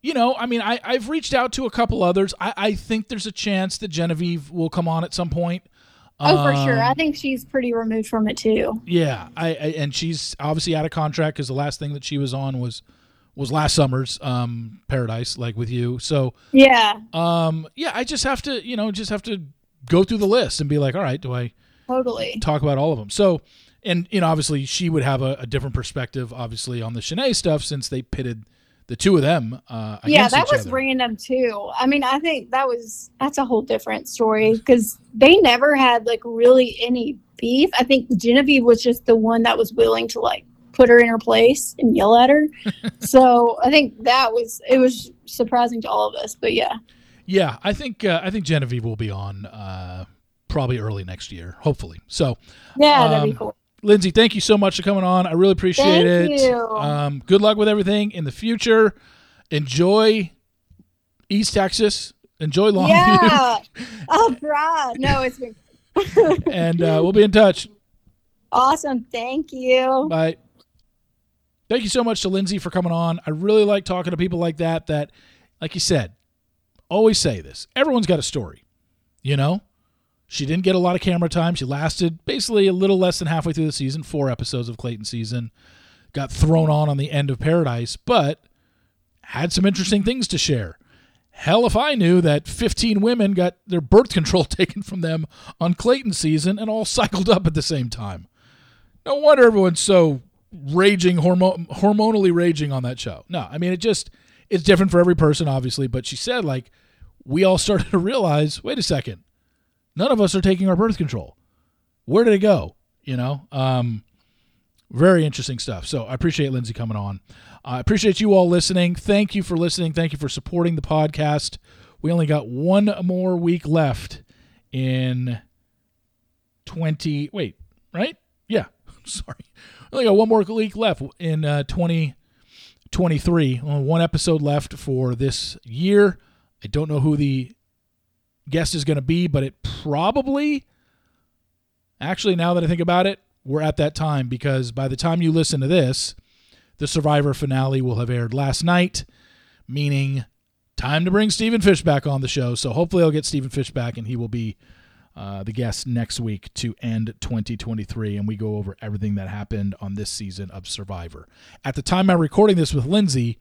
[SPEAKER 2] you know, I mean, I I've reached out to a couple others. I I think there's a chance that Genevieve will come on at some point.
[SPEAKER 3] Oh, for sure. I
[SPEAKER 2] Um,
[SPEAKER 3] think she's pretty removed from it too.
[SPEAKER 2] Yeah, I, I and she's obviously out of contract because the last thing that she was on was was last summer's um Paradise, like with you. So
[SPEAKER 3] Yeah,
[SPEAKER 2] um, yeah, I just have to you know just have to go through the list and be like, all right, do I
[SPEAKER 3] totally.
[SPEAKER 2] talk about all of them. So, and you know, obviously, she would have a, a different perspective, obviously, on the Shanae stuff since they pitted the two of them. Uh,
[SPEAKER 3] Yeah, that was
[SPEAKER 2] other.
[SPEAKER 3] random too. I mean, I think that was that's a whole different story because they never had like really any beef. I think Genevieve was just the one that was willing to like put her in her place and yell at her. so I think that was it was surprising to all of us. But yeah,
[SPEAKER 2] yeah, I think uh, I think Genevieve will be on uh, probably early next year, hopefully. So
[SPEAKER 3] yeah, that'd be
[SPEAKER 2] um,
[SPEAKER 3] cool.
[SPEAKER 2] Lyndsey, thank you so much for coming on. I really appreciate
[SPEAKER 3] Thank
[SPEAKER 2] it.
[SPEAKER 3] you.
[SPEAKER 2] Um, good luck with everything in the future. Enjoy East Texas. Enjoy Longview,
[SPEAKER 3] Yeah, I'll try. No, it's been
[SPEAKER 2] and uh, we'll be in touch.
[SPEAKER 3] awesome. Thank you.
[SPEAKER 2] Bye. Thank you so much to Lyndsey for coming on. I really like talking to people like that. That, like you said, always say this. Everyone's got a story. You know, she didn't get a lot of camera time. She lasted basically a little less than halfway through the season, four episodes of Clayton season. Got thrown on on the end of Paradise, but had some interesting things to share. Hell, if I knew that 15 women got their birth control taken from them on Clayton season and all cycled up at the same time. No wonder everyone's so raging, hormo- hormonally raging on that show. No, I mean, it just, it's different for every person, obviously. But she said, like, we all started to realize wait a second, none of us are taking our birth control. Where did it go? You know? Um, very interesting stuff. So I appreciate Lyndsey coming on. I appreciate you all listening. Thank you for listening. Thank you for supporting the podcast. We only got one more week left in 20. Wait, right? Yeah. Sorry. Only got one more week left in uh, 2023. Only one episode left for this year. I don't know who the guest is going to be, but it probably, actually, now that I think about it, we're at that time because by the time you listen to this, the Survivor finale will have aired last night, meaning time to bring Stephen Fishbach on the show. So hopefully I'll get Stephen Fishbach and he will be uh, the guest next week to end 2023 and we go over everything that happened on this season of Survivor. At the time I'm recording this with Lyndsey,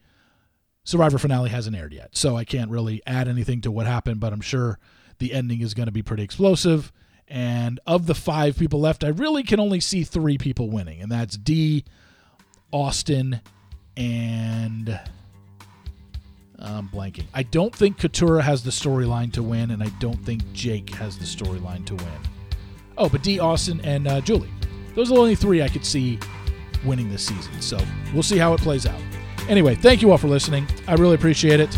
[SPEAKER 2] Survivor finale hasn't aired yet, so I can't really add anything to what happened, but I'm sure the ending is going to be pretty explosive. And of the five people left, I really can only see three people winning, and that's Dee, Austin, and I'm blanking. I don't think Katurah has the storyline to win, and I don't think Jake has the storyline to win. Oh, but Dee. Austin and uh, Julie. Those are the only three I could see winning this season. So we'll see how it plays out. Anyway, thank you all for listening. I really appreciate it.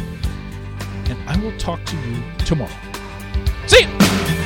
[SPEAKER 2] And I will talk to you tomorrow. See you.